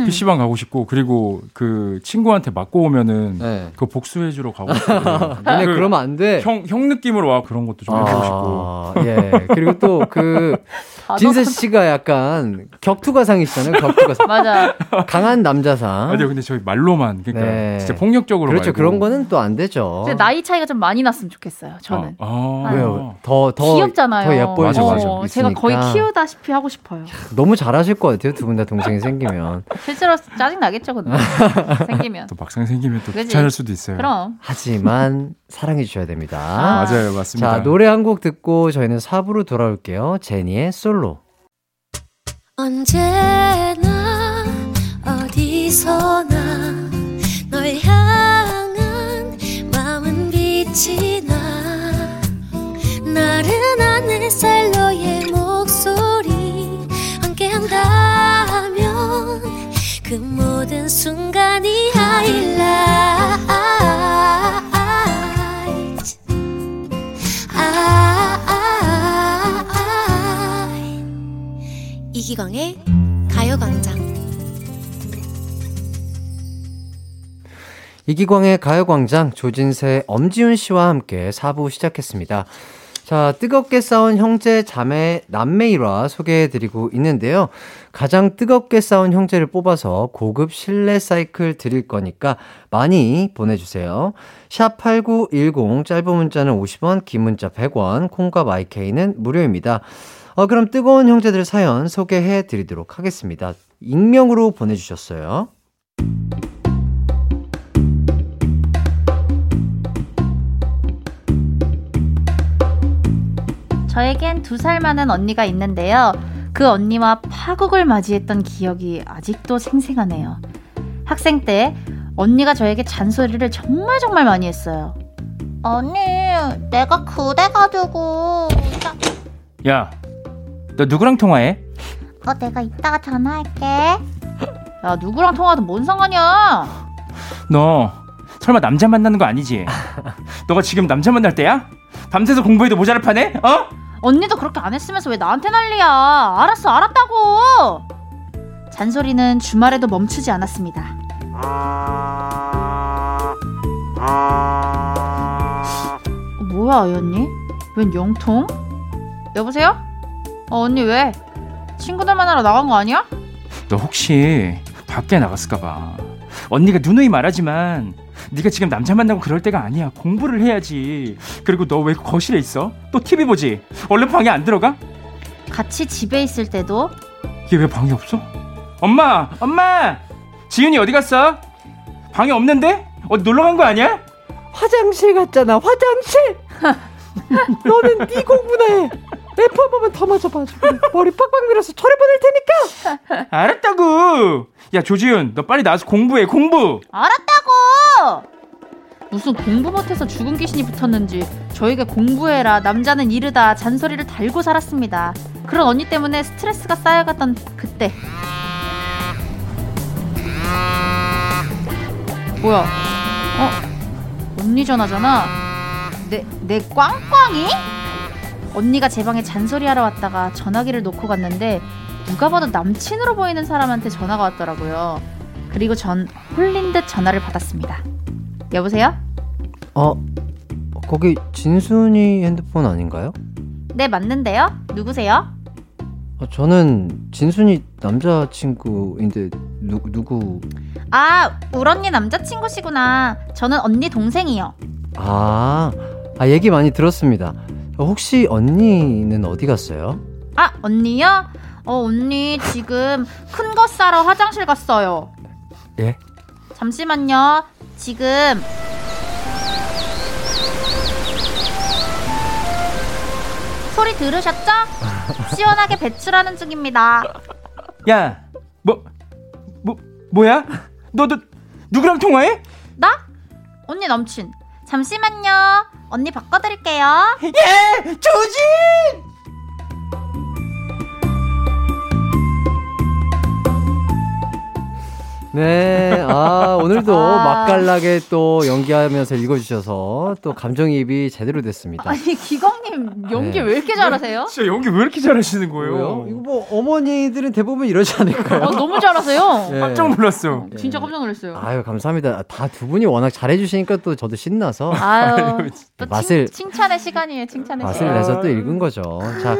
음. PC방 가고 싶고 그리고 그 친구한테 맞고 오면은 네. 그거 복수해 주러 가고 싶고 얘네 [LAUGHS] 그 그러면 안 돼. 형, 형 느낌으로 와 그런 것도 좀 해보고 싶고 아, 예. 그리고 또그 [LAUGHS] 아, 진세 씨가 약간 격투가상이시잖아요. 격투가상. [LAUGHS] 맞아. 강한 남자상. 아니요 근데 저희 말로만 그러니까 네. 진짜 폭력적으로 그렇죠. 말고. 그런 거는 또 안 되죠. 근데 나이 차이가 좀 많이 났으면 좋겠어요. 저는. 아, 아. 왜요? 더, 더. 귀엽잖아요. 더 예뻐요. 맞아, 맞아. 어, 제가 거의. 키우다시피 하고 싶어요. 너무 잘하실 것 같아요. 두 분 다 동생이 생기면. 실제로 짜증 나겠죠, 근데 [LAUGHS] 생기면. 또 막상 생기면 또 그지? 귀찮을 수도 있어요. 그럼. 하지만 사랑해 주셔야 됩니다. 아. 맞아요, 맞습니다. 자, 노래 한 곡 듣고 저희는 4부로 돌아올게요. 제니의 솔로. 언제나 어디서나 널 향한 마음은 빛이 나 나른한 햇살 너의 목소리 함께한다면 그 모든 순간이 이기광의 가요광장 이기광의 가요광장 조진세, 엄지훈 씨와 함께 4부 시작했습니다. 자, 뜨겁게 싸운 형제, 자매, 남매 일화 소개해드리고 있는데요. 가장 뜨겁게 싸운 형제를 뽑아서 고급 실내 사이클 드릴 거니까 많이 보내주세요. 샵8910 짧은 문자는 50원, 긴 문자 100원, 콩과 마이케이는 무료입니다. 어, 그럼 뜨거운 형제들 사연 소개해 드리도록 하겠습니다. 익명으로 보내주셨어요. 저에겐 두 살 많은 언니가 있는데요. 그 언니와 파국을 맞이했던 기억이 아직도 생생하네요. 학생 때 언니가 저에게 잔소리를 정말 정말 많이 했어요. 언니 내가 그래가지고 야, 너 누구랑 통화해? 어 내가 이따가 전화할게 야, 누구랑 통화도 뭔 상관이야? 너 설마 남자 만나는 거 아니지? 너가 지금 남자 만날 때야? 밤새서 공부해도 모자랄 판에? 어? 언니도 그렇게 안 했으면서 왜 나한테 난리야? 알았어, 알았다고! 잔소리는 주말에도 멈추지 않았습니다. 어, 뭐야, 이 언니? 웬 영통? 여보세요? 어, 언니 왜? 친구들 만나러 나간 거 아니야? 너 혹시 밖에 나갔을까봐. 언니가 누누이 말하지만 네가 지금 남자 만나고 그럴 때가 아니야. 공부를 해야지. 그리고 너 왜 거실에 있어? 또 TV 보지? 얼른 방에 안 들어가? 같이 집에 있을 때도 얘 왜 방에 없어? 엄마, 엄마, 지윤이 어디 갔어? 방에 없는데? 어디 놀러 간 거 아니야? 화장실 갔잖아 화장실 [LAUGHS] 너는 네 공부나 해한 번만 더 맞아봐 머리 빡빡 밀어서 철에 보낼 테니까 알았다고. 야 조지윤, 너 빨리 나와서 공부해 공부. 알았다고! 무슨 공부 못해서 죽은 귀신이 붙었는지 저에게 공부해라 남자는 이르다 잔소리를 달고 살았습니다. 그런 언니 때문에 스트레스가 쌓여갔던 그때 뭐야? 어? 언니 전화잖아. 내, 내 꽝꽝이? 언니가 제 방에 잔소리하러 왔다가 전화기를 놓고 갔는데 누가 봐도 남친으로 보이는 사람한테 전화가 왔더라고요. 그리고 전 홀린 듯 전화를 받았습니다. 여보세요? 어 거기 진순이 핸드폰 아닌가요? 네, 맞는데요? 누구세요? 어, 저는 진순이 남자친구인데 누, 누구 아, 울 언니 남자친구시구나. 저는 언니 동생이요. 아, 아, 얘기 많이 들었습니다. 혹시 언니는 어디 갔어요? 아, 언니요? 어, 언니 지금 큰 거 싸러 화장실 갔어요. 예? 잠시만요. 지금 소리 들으셨죠? [LAUGHS] 시원하게 배출하는 중입니다. 야, 뭐, 뭐, 뭐야? 너, 너, 누구랑 통화해? 나? 언니 남친. 잠시만요. 언니 바꿔드릴게요. 예! 조진! 네, 아, 오늘도 아. 맛깔나게 또 연기하면서 읽어주셔서 또 감정이입이 제대로 됐습니다. 아니 기광님 연기 네. 왜 이렇게 잘하세요? 진짜 연기 왜 이렇게 잘하시는 거예요? 뭐요? 이거 뭐 어머니들은 대부분 이러지 않을까요? 어, 너무 잘하세요. 네. 깜짝 놀랐어. 진짜 깜짝 놀랐어요. 아유, 감사합니다. 다 두 분이 워낙 잘해주시니까 또 저도 신나서 아유, 또 맛을- 칭, 칭찬의 시간이에요. 칭찬의 맛을 시간. 내서 또 읽은 거죠. 자,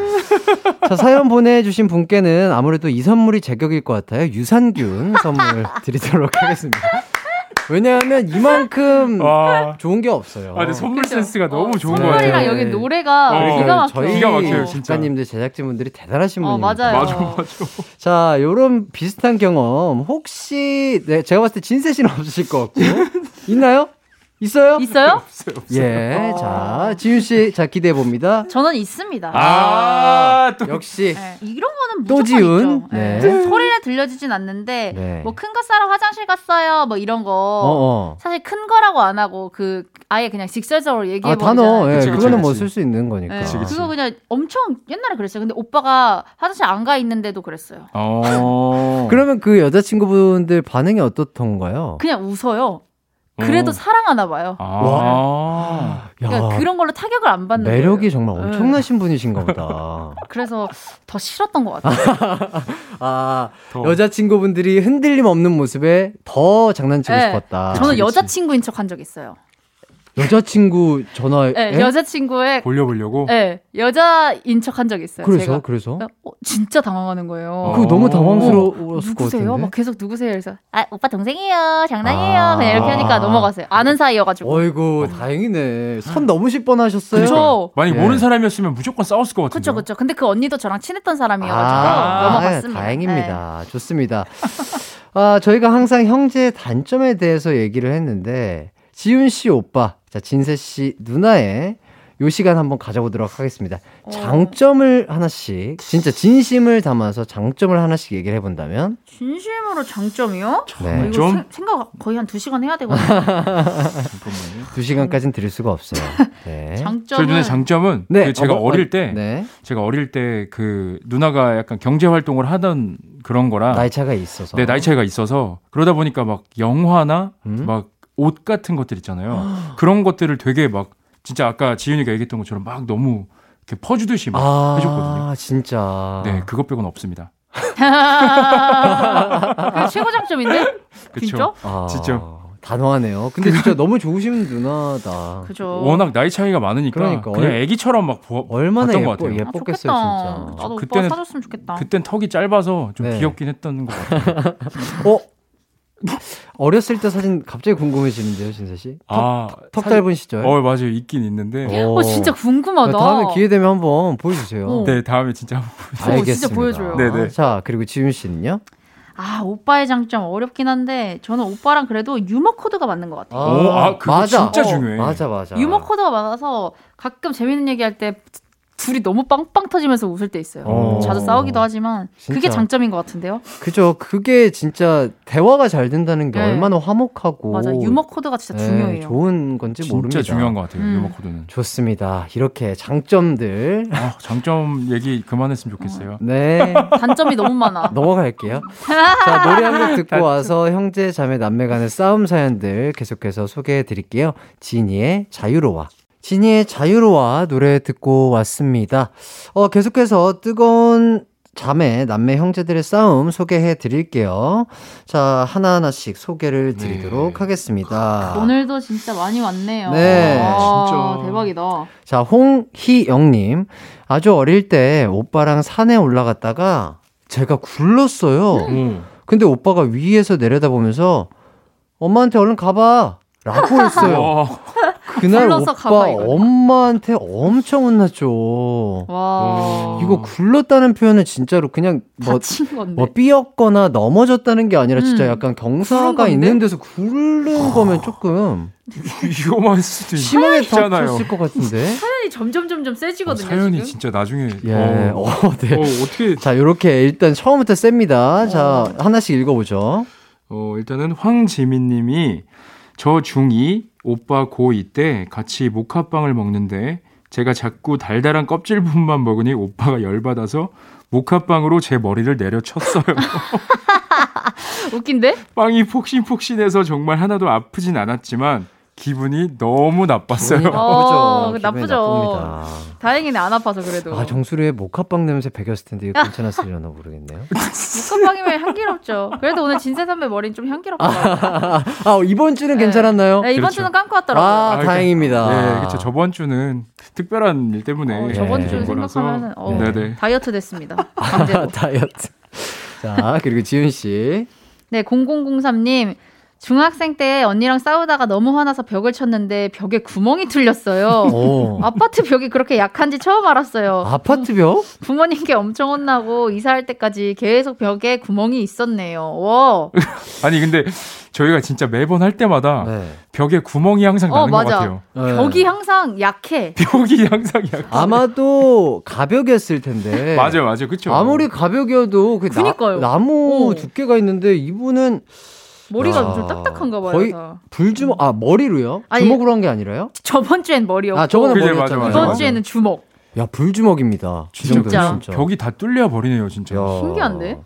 자, 사연 보내주신 분께는 아무래도 이 선물이 제격일 것 같아요. 유산균 선물 [LAUGHS] 드리도록 하겠습니다. 왜냐하면 이만큼 와. 좋은 게 없어요. 아, 근데 선물 그죠? 센스가 너무 어, 좋은 거 같아요. 선물이랑 네. 여기 노래가 어, 기가 막혀. 저희 기가 막혀요, 진짜. 작가님들, 제작진분들이 대단하신 어, 분입니다. 맞아요. 맞아, 맞아. 자, 요런 비슷한 경험 혹시 네, 제가 봤을 때 진세 씨는 없으실 것 같고 있나요? 있어요? 있어요? [LAUGHS] 예. 자, 지윤 씨, 자 기대해 봅니다. 저는 있습니다. 아, 또. 역시 네, 이런 거는 또 무조건 지은? 있죠. 네. 네. 소리를 들려주진 않는데 네. 뭐큰 거 싸러 화장실 갔어요. 뭐 이런 거. 어, 어. 사실 큰 거라고 안 하고 그 아예 그냥 직설적으로 얘기해 아, 버리잖아요. 단어. 예, 그치, 그거는 뭐. 쓸 수 있는 거니까. 네, 그치, 그치. 그거 그냥 엄청 옛날에 그랬어요. 근데 오빠가 화장실 안 가 있는데도 그랬어요. 어. [LAUGHS] 그러면 그 여자친구분들 반응이 어떻던가요? 그냥 웃어요. 그래도 어. 사랑하나 봐요. 아. 그러니까 그런 걸로 타격을 안 받는 매력이 거예요. 정말 네. 엄청나신 분이신가 보다. [LAUGHS] 그래서 더 싫었던 것 같아요. [LAUGHS] 아, 더. 여자친구분들이 흔들림 없는 모습에 더 장난치고 네. 싶었다. 저는 그치. 여자친구인 척 한 적 있어요. 여자친구 전화. 네, 예? 여자친구의 보려보려고? 네, 여자인 척한적 있어요. 그래서 제가. 그래서 어, 진짜 당황하는 거예요. 그거 너무 어. 당황스러웠을 것 누구세요? 같은데. 막 계속 누구세요? 그래서 아 오빠 동생이에요. 장난이에요. 아. 그냥 이렇게 하니까 넘어갔어요. 아는 사이여가지고. 어이구 다행이네. 손 너무실 뻔하셨어요. 그쵸. 만약 예. 모르는 사람이었으면 무조건 싸웠을 것 같은데. 그쵸 그쵸. 근데 그 언니도 저랑 친했던 사람이어가지고 아, 넘어갔습니다. 다행입니다. 좋습니다. 아, 저희가 항상 형제의 단점에 대해서 얘기를 했는데, 지윤 씨 오빠, 자, 진세 씨 누나의 요 시간 한번 가져보도록 하겠습니다. 어. 장점을 하나씩, 진짜 진심을 담아서 장점을 하나씩 얘기를 해본다면, 네. 진심으로 장점이요? 네. 어, 이거 좀? 생- 생각 거의 한두 시간 해야 되거든요. 두 시간까지는 드릴 수가 없어요. [LAUGHS] 네. 저희 장점은 눈의 장점은 네, 그 제가 어, 뭐, 어릴 어, 때 네. 제가 어릴 때 그 누나가 약간 경제 활동을 하던 그런 거라 나이 차가 있어서. 네, 나이 차이가 있어서 그러다 보니까 막 영화나 음? 막 옷 같은 것들 있잖아요. 그런 것들을 되게 막 진짜 아까 지윤이가 얘기했던 것처럼 막 너무 이렇게 퍼주듯이 막 아, 해줬거든요. 진짜. 네, 그것 빼고는 없습니다. [LAUGHS] 최고 장점인데? 그쵸. 진짜? 아, [LAUGHS] 진짜. 단호하네요. 근데 진짜 너무 좋으신 누나다. 그죠. 워낙 나이 차이가 많으니까 그러니까 그냥 얼- 애기처럼 막 보, 얼마나 봤던 예뻐, 것 같아요. 아, 예뻤겠어요, 좋겠다. 진짜. 나도 그때는- 사줬으면 좋겠다. 그땐 턱이 짧아서 좀 네. 귀엽긴 했던 것 같아요. [LAUGHS] 어? 어렸을 때 사진 갑자기 궁금해지는데요, 진세 씨? 턱, 아, 턱 사진- 짧은 시절. 어, 맞아요. 있긴 있는데. 어, 진짜 궁금하다. 다음에 기회 되면 한번 보여주세요. 어. 네, 다음에 진짜 한번 어, 알겠습니다. 진짜 보여줘요. 네네. 자, 그리고 지윤 씨는요? 아, 오빠의 장점 어렵긴 한데 저는 오빠랑 그래도 유머 코드가 맞는 것 같아요. 오, 아, 그거 진짜 어, 중요해. 맞아, 맞아. 유머 코드가 맞아서 가끔 재밌는 얘기할 때 둘이 너무 빵빵 터지면서 웃을 때 있어요. 어. 자주 싸우기도 하지만 그게 진짜. 장점인 것 같은데요. 그죠. 그게 진짜 대화가 잘 된다는 게 네. 얼마나 화목하고. 맞아, 유머 코드가 진짜 네, 중요해요. 좋은 건지 진짜 모릅니다. 중요한 것 같아요. 음. 유머 코드는. 좋습니다. 이렇게 장점들. 아, 장점 얘기 그만했으면 좋겠어요. 네. [LAUGHS] 단점이 너무 많아. 넘어갈게요. 자, 노래 한 곡 듣고 와서 형제, 자매, 남매 간의 싸움 사연들 계속해서 소개해 드릴게요. 지니의 자유로워. 지니의 자유로워 노래 듣고 왔습니다. 어, 계속해서 뜨거운 자매, 남매, 형제들의 싸움 소개해 드릴게요. 자, 하나하나씩 소개를 드리도록 네. 하겠습니다. 오늘도 진짜 많이 왔네요. 네. 와, 진짜. 대박이다. 자, 홍희영님. 아주 어릴 때 오빠랑 산에 올라갔다가 제가 굴렀어요. 오. 근데 오빠가 위에서 내려다보면서 엄마한테 얼른 가봐. 라고 했어요. 와, 그날 오빠. 엄마한테 엄청 혼났죠. 와. 이거 굴렀다는 표현은 진짜로 그냥 뭐, 다친 건데. 뭐 삐었거나 넘어졌다는 게 아니라 진짜 음. 약간 경사가? 있는 데서 굴른 거면 조금 [LAUGHS] 위험할 수도 심하게. [LAUGHS] 다쳤을 것 같은데. 사연이 점점 점점 세지거든요. 사연이 지금. 진짜 나중에 예. 어, 어, 네. 어, 어떻게 자, 요렇게 일단 처음부터 셉니다. 자, 하나씩 읽어보죠. 어, 일단은 황지민 님이 저 중2 오빠 고2 때 같이 모카빵을 먹는데 제가 자꾸 달달한 껍질 부분만 먹으니 오빠가 열받아서 모카빵으로 제 머리를 내려쳤어요. [LAUGHS] 웃긴데? [LAUGHS] 빵이 폭신폭신해서 정말 하나도 아프진 않았지만 기분이 너무 나빴어요. 기분이 어, 나쁘죠. 기분이 나쁘죠. 나쁩니다. 다행이네 안 아파서 그래도. 아, 정수리에 모카빵 냄새 배겼을 텐데 이거 괜찮았으려나 모르겠네요. [LAUGHS] 목감빵이면 향기롭죠. 그래도 오늘 진세 선배 머리는 좀 향기롭다. 아, [LAUGHS] 아, 이번 주는 괜찮았나요? 네, 이번 그렇죠. 주는 감고 왔더라고요. 아, 그러니까- 다행입니다. 네, 그렇죠. 저번 주는 특별한 일 때문에 어, 저번 네. 주. 생각하면 어, 네네. 다이어트 됐습니다. [LAUGHS] 강제로. 다이어트. 자, 그리고 지훈 씨. 네, 0003님. 중학생 때 언니랑 싸우다가 너무 화나서 벽을 쳤는데 벽에 구멍이 뚫렸어요. [LAUGHS] 오. 아파트 벽이 그렇게 약한지 처음 알았어요. 아파트 벽? 부모님께 엄청 혼나고 이사할 때까지 계속 벽에 구멍이 있었네요. 와. [LAUGHS] 아니 근데 저희가 진짜 매번 할 때마다 네. 벽에 구멍이 항상 어, 나는 것 맞아. 같아요. 네. 벽이 항상 약해. [LAUGHS] 벽이 항상 약. 아마도 가벽이었을 텐데. 맞아요, 맞아요, 그렇죠. 아무리 가벽이어도 그. 나, 무 어. 두께가 있는데 이분은 머리가 야. 좀 딱딱한가 봐요. 거의 다. 불주먹 아 머리로요? 아니, 주먹으로 한 게 아니라요? 저번 주엔 머리였고 아 저번에 그래, 머리였잖아요. 맞아, 이번 맞아. 주에는 주먹. 야 불주먹입니다. 이 진짜, 진짜. 벽이 다 뚫려 버리네요, 진짜. 야. 신기한데?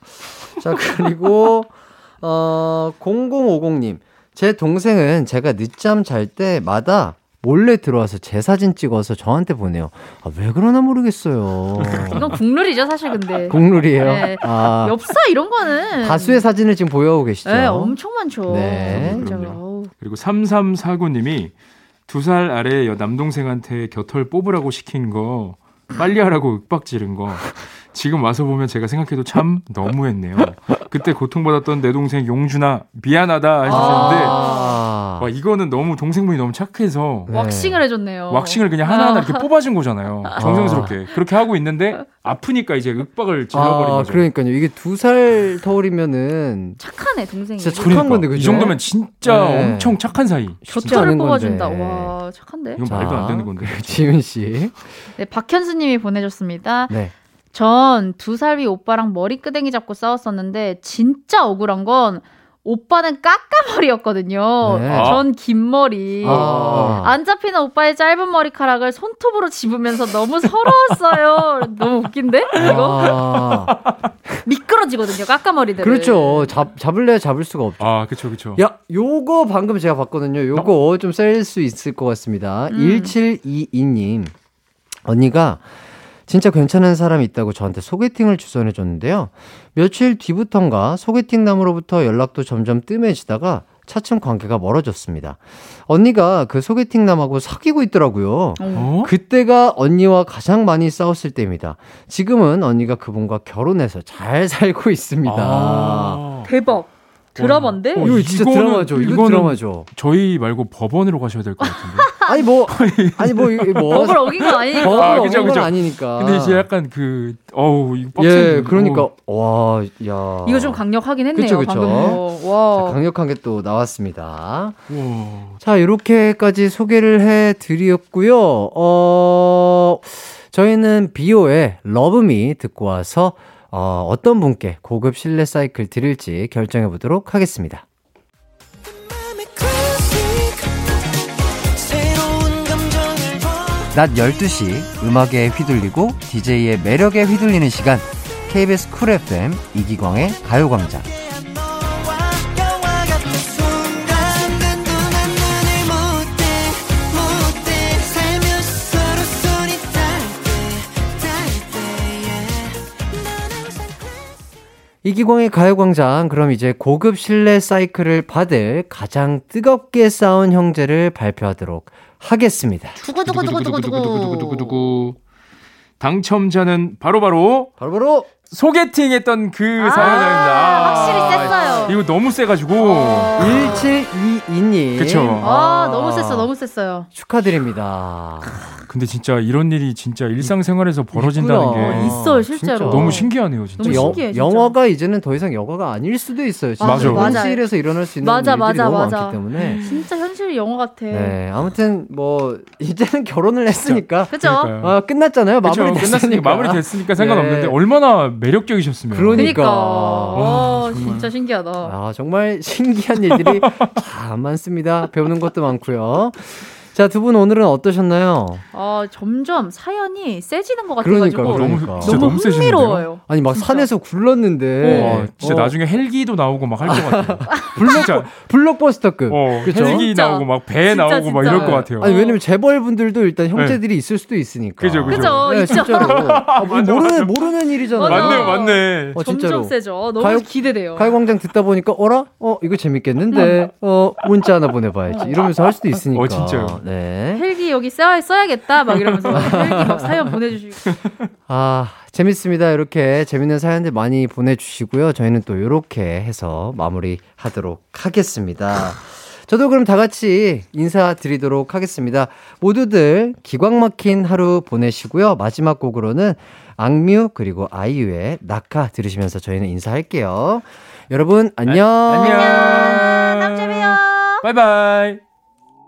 자 그리고 [LAUGHS] 어 0050님 제 동생은 제가 늦잠 잘 때마다 몰래 들어와서 제 사진 찍어서 저한테 보내요. 아, 왜 그러나 모르겠어요. [LAUGHS] 이건 국룰이죠, 사실 근데. 국룰이에요. 네. 아, 엽사 이런 거는 다수의 사진을 지금 보여오고 계시죠. 네, 엄청 많죠. 네. 그럼요. 그리고 3349님이 두 살 아래 여 남동생한테 겨털 뽑으라고 시킨 거 빨리 하라고 윽박 지른 거 지금 와서 보면 제가 생각해도 참 너무했네요. 그때 고통받았던 내 동생 용준아 미안하다 하셨는데 아. 와 이거는 너무 동생분이 너무 착해서 네. 왁싱을 해줬네요. 왁싱을 그냥 하나하나 이렇게 뽑아준 거잖아요. [LAUGHS] 정성스럽게 그렇게 하고 있는데 아프니까 이제 윽박을 질러버린 아, 거죠. 그러니까요. 이게 두 살 터울이면은 착하네 동생이. 진짜 착한 그러니까 건데, 그죠? 이 정도면 진짜 네. 엄청 착한 사이. 않은 뽑아준다. 건데. 와 착한데. 이건 자, 말도 안 되는 건데. [LAUGHS] 지훈 씨. 네 박현수님이 보내줬습니다. 네. 전 두 살 위 오빠랑 머리끄댕이 잡고 싸웠었는데 진짜 억울한 건 오빠는 까까머리였거든요. 네. 전 긴 머리. 아. 안 잡히는 오빠의 짧은 머리카락을 손톱으로 집으면서 너무 서러웠어요. [LAUGHS] 너무 웃긴데? 이거 아, [LAUGHS] 미끄러지거든요. 까까머리들. 그렇죠. 잡, 잡을래야 잡을 수가 없죠. 아, 그쵸, 그쵸. 야, 요거 방금 제가 봤거든요. 요거 좀 셀 수 있을 것 같습니다. 음. 1722님. 언니가 진짜 괜찮은 사람이 있다고 저한테 소개팅을 주선해 줬는데요. 며칠 뒤부턴가 소개팅 남으로부터 연락도 점점 뜸해지다가 차츰 관계가 멀어졌습니다. 언니가 그 소개팅 남하고 사귀고 있더라고요. 어? 그때가 언니와 가장 많이 싸웠을 때입니다. 지금은 언니가 그분과 결혼해서 잘 살고 있습니다. 아. 대박. 드라마인데? 어, 이거 진짜 이거는- 드라마죠. 이거 이거는 드라마죠. 저희 말고 법원으로 가셔야 될 것 같은데. [LAUGHS] 아니 뭐 [LAUGHS] 아니 뭐 뭐 법을 어긴 건 아니니까. 법을 아, 건 그죠. 아니니까. 근데 이제 약간 그, 어우, 이거. 예, 그러니까 와, 야. 이거 좀 강력하긴 했네요. 그쵸, 그쵸. 방금 거. 자, 와. 강력한 게 또 나왔습니다. 와. 자, 이렇게까지 소개를 해 드렸고요. 어 저희는 비오의 Love Me 듣고 와서 어, 어떤 분께 고급 실내 사이클 드릴지 결정해 보도록 하겠습니다. 낮 12시 음악에 휘둘리고 DJ의 매력에 휘둘리는 시간 KBS Cool FM 이기광의 가요광장 이기광의 가요광장 그럼 이제 고급 실내 사이클을 받을 가장 뜨겁게 싸운 형제를 발표하도록 하겠습니다 두구두구두구두구두구두구두구. 당첨자는 바로 바로 바로 바로 소개팅 했던 그 아, 사연자입니다. 확실히 셌어요. 이거 너무 세가지고. 어. 1722님. 그쵸. 아, 너무 셌어, 너무 셌어요. 축하드립니다. 근데 진짜 이런 일이 진짜 일상생활에서 벌어진다는 있구나. 게 있어요, 실제로. 진짜. 너무 신기하네요, 진짜. 너무 영- 신기해, 진짜. 영화가 이제는 더 이상 영화가 아닐 수도 있어요. 진짜 맞아. 맞아. 현실에서 일어날 수 있는 맞아, 일들이 맞아, 너무 맞아. 많기 때문에. 진짜 현실 영화 같아. 네, 아무튼 뭐 이제는 결혼을 했으니까 그죠? 그러니까요. 아, 끝났잖아요. 그쵸, 마무리 끝났으니까 마무리 됐으니까 상관없는데 네. 얼마나 매력적이셨으면. 그러니- 그니까. 그러니까. 와, 정말. 진짜 신기하다. 아, 정말 신기한 일들이 [LAUGHS] 참 많습니다. 배우는 것도 많고요. 자, 두 분 오늘은 어떠셨나요? 아, 점점 사연이 세지는 것 같아가지고. 그러니까, 너무 그러니까. 진짜 너무 너무 세지는데요. 흥미로워요. 아니 막 진짜. 산에서 굴렀는데 어, 진짜 어, 나중에 헬기도 나오고 막 할 것 같아요. [LAUGHS] 블록 블록버스터급. 어, 그쵸? 헬기 진짜. 나오고 막 배 진짜, 나오고 막 진짜. 이럴 것 같아요. 아니 왜냐면 재벌분들도 일단 형제들이 있을 수도 있으니까. 그죠, 그죠. 그죠, 네, 있죠. 진짜로. [LAUGHS] 아, 뭐 맞아, 모르는 맞아. 모르는 일이잖아요. 맞아. 맞네요, 맞네. 어, 진짜로. 점점 세죠. 너무 가요- 기대돼요. 가요광장 듣다 보니까 어라? 어 이거 재밌겠는데 [LAUGHS] 어 문자 하나 보내봐야지 이러면서 할 수도 있으니까. 어, 진짜요. 네. 헬기 여기 써야, 써야겠다 막 이러면서 [LAUGHS] 헬기 막 사연 보내주시고 아 재밌습니다. 이렇게 재밌는 사연들 많이 보내주시고요. 저희는 또 이렇게 해서 마무리하도록 하겠습니다. 저도 그럼 다 같이 인사드리도록 하겠습니다. 모두들 기광 막힌 하루 보내시고요. 마지막 곡으로는 악뮤 그리고 아이유의 낙하 들으시면서 저희는 인사할게요. 여러분 안녕. 안녕. 다음 주에 봬요. 바이바이.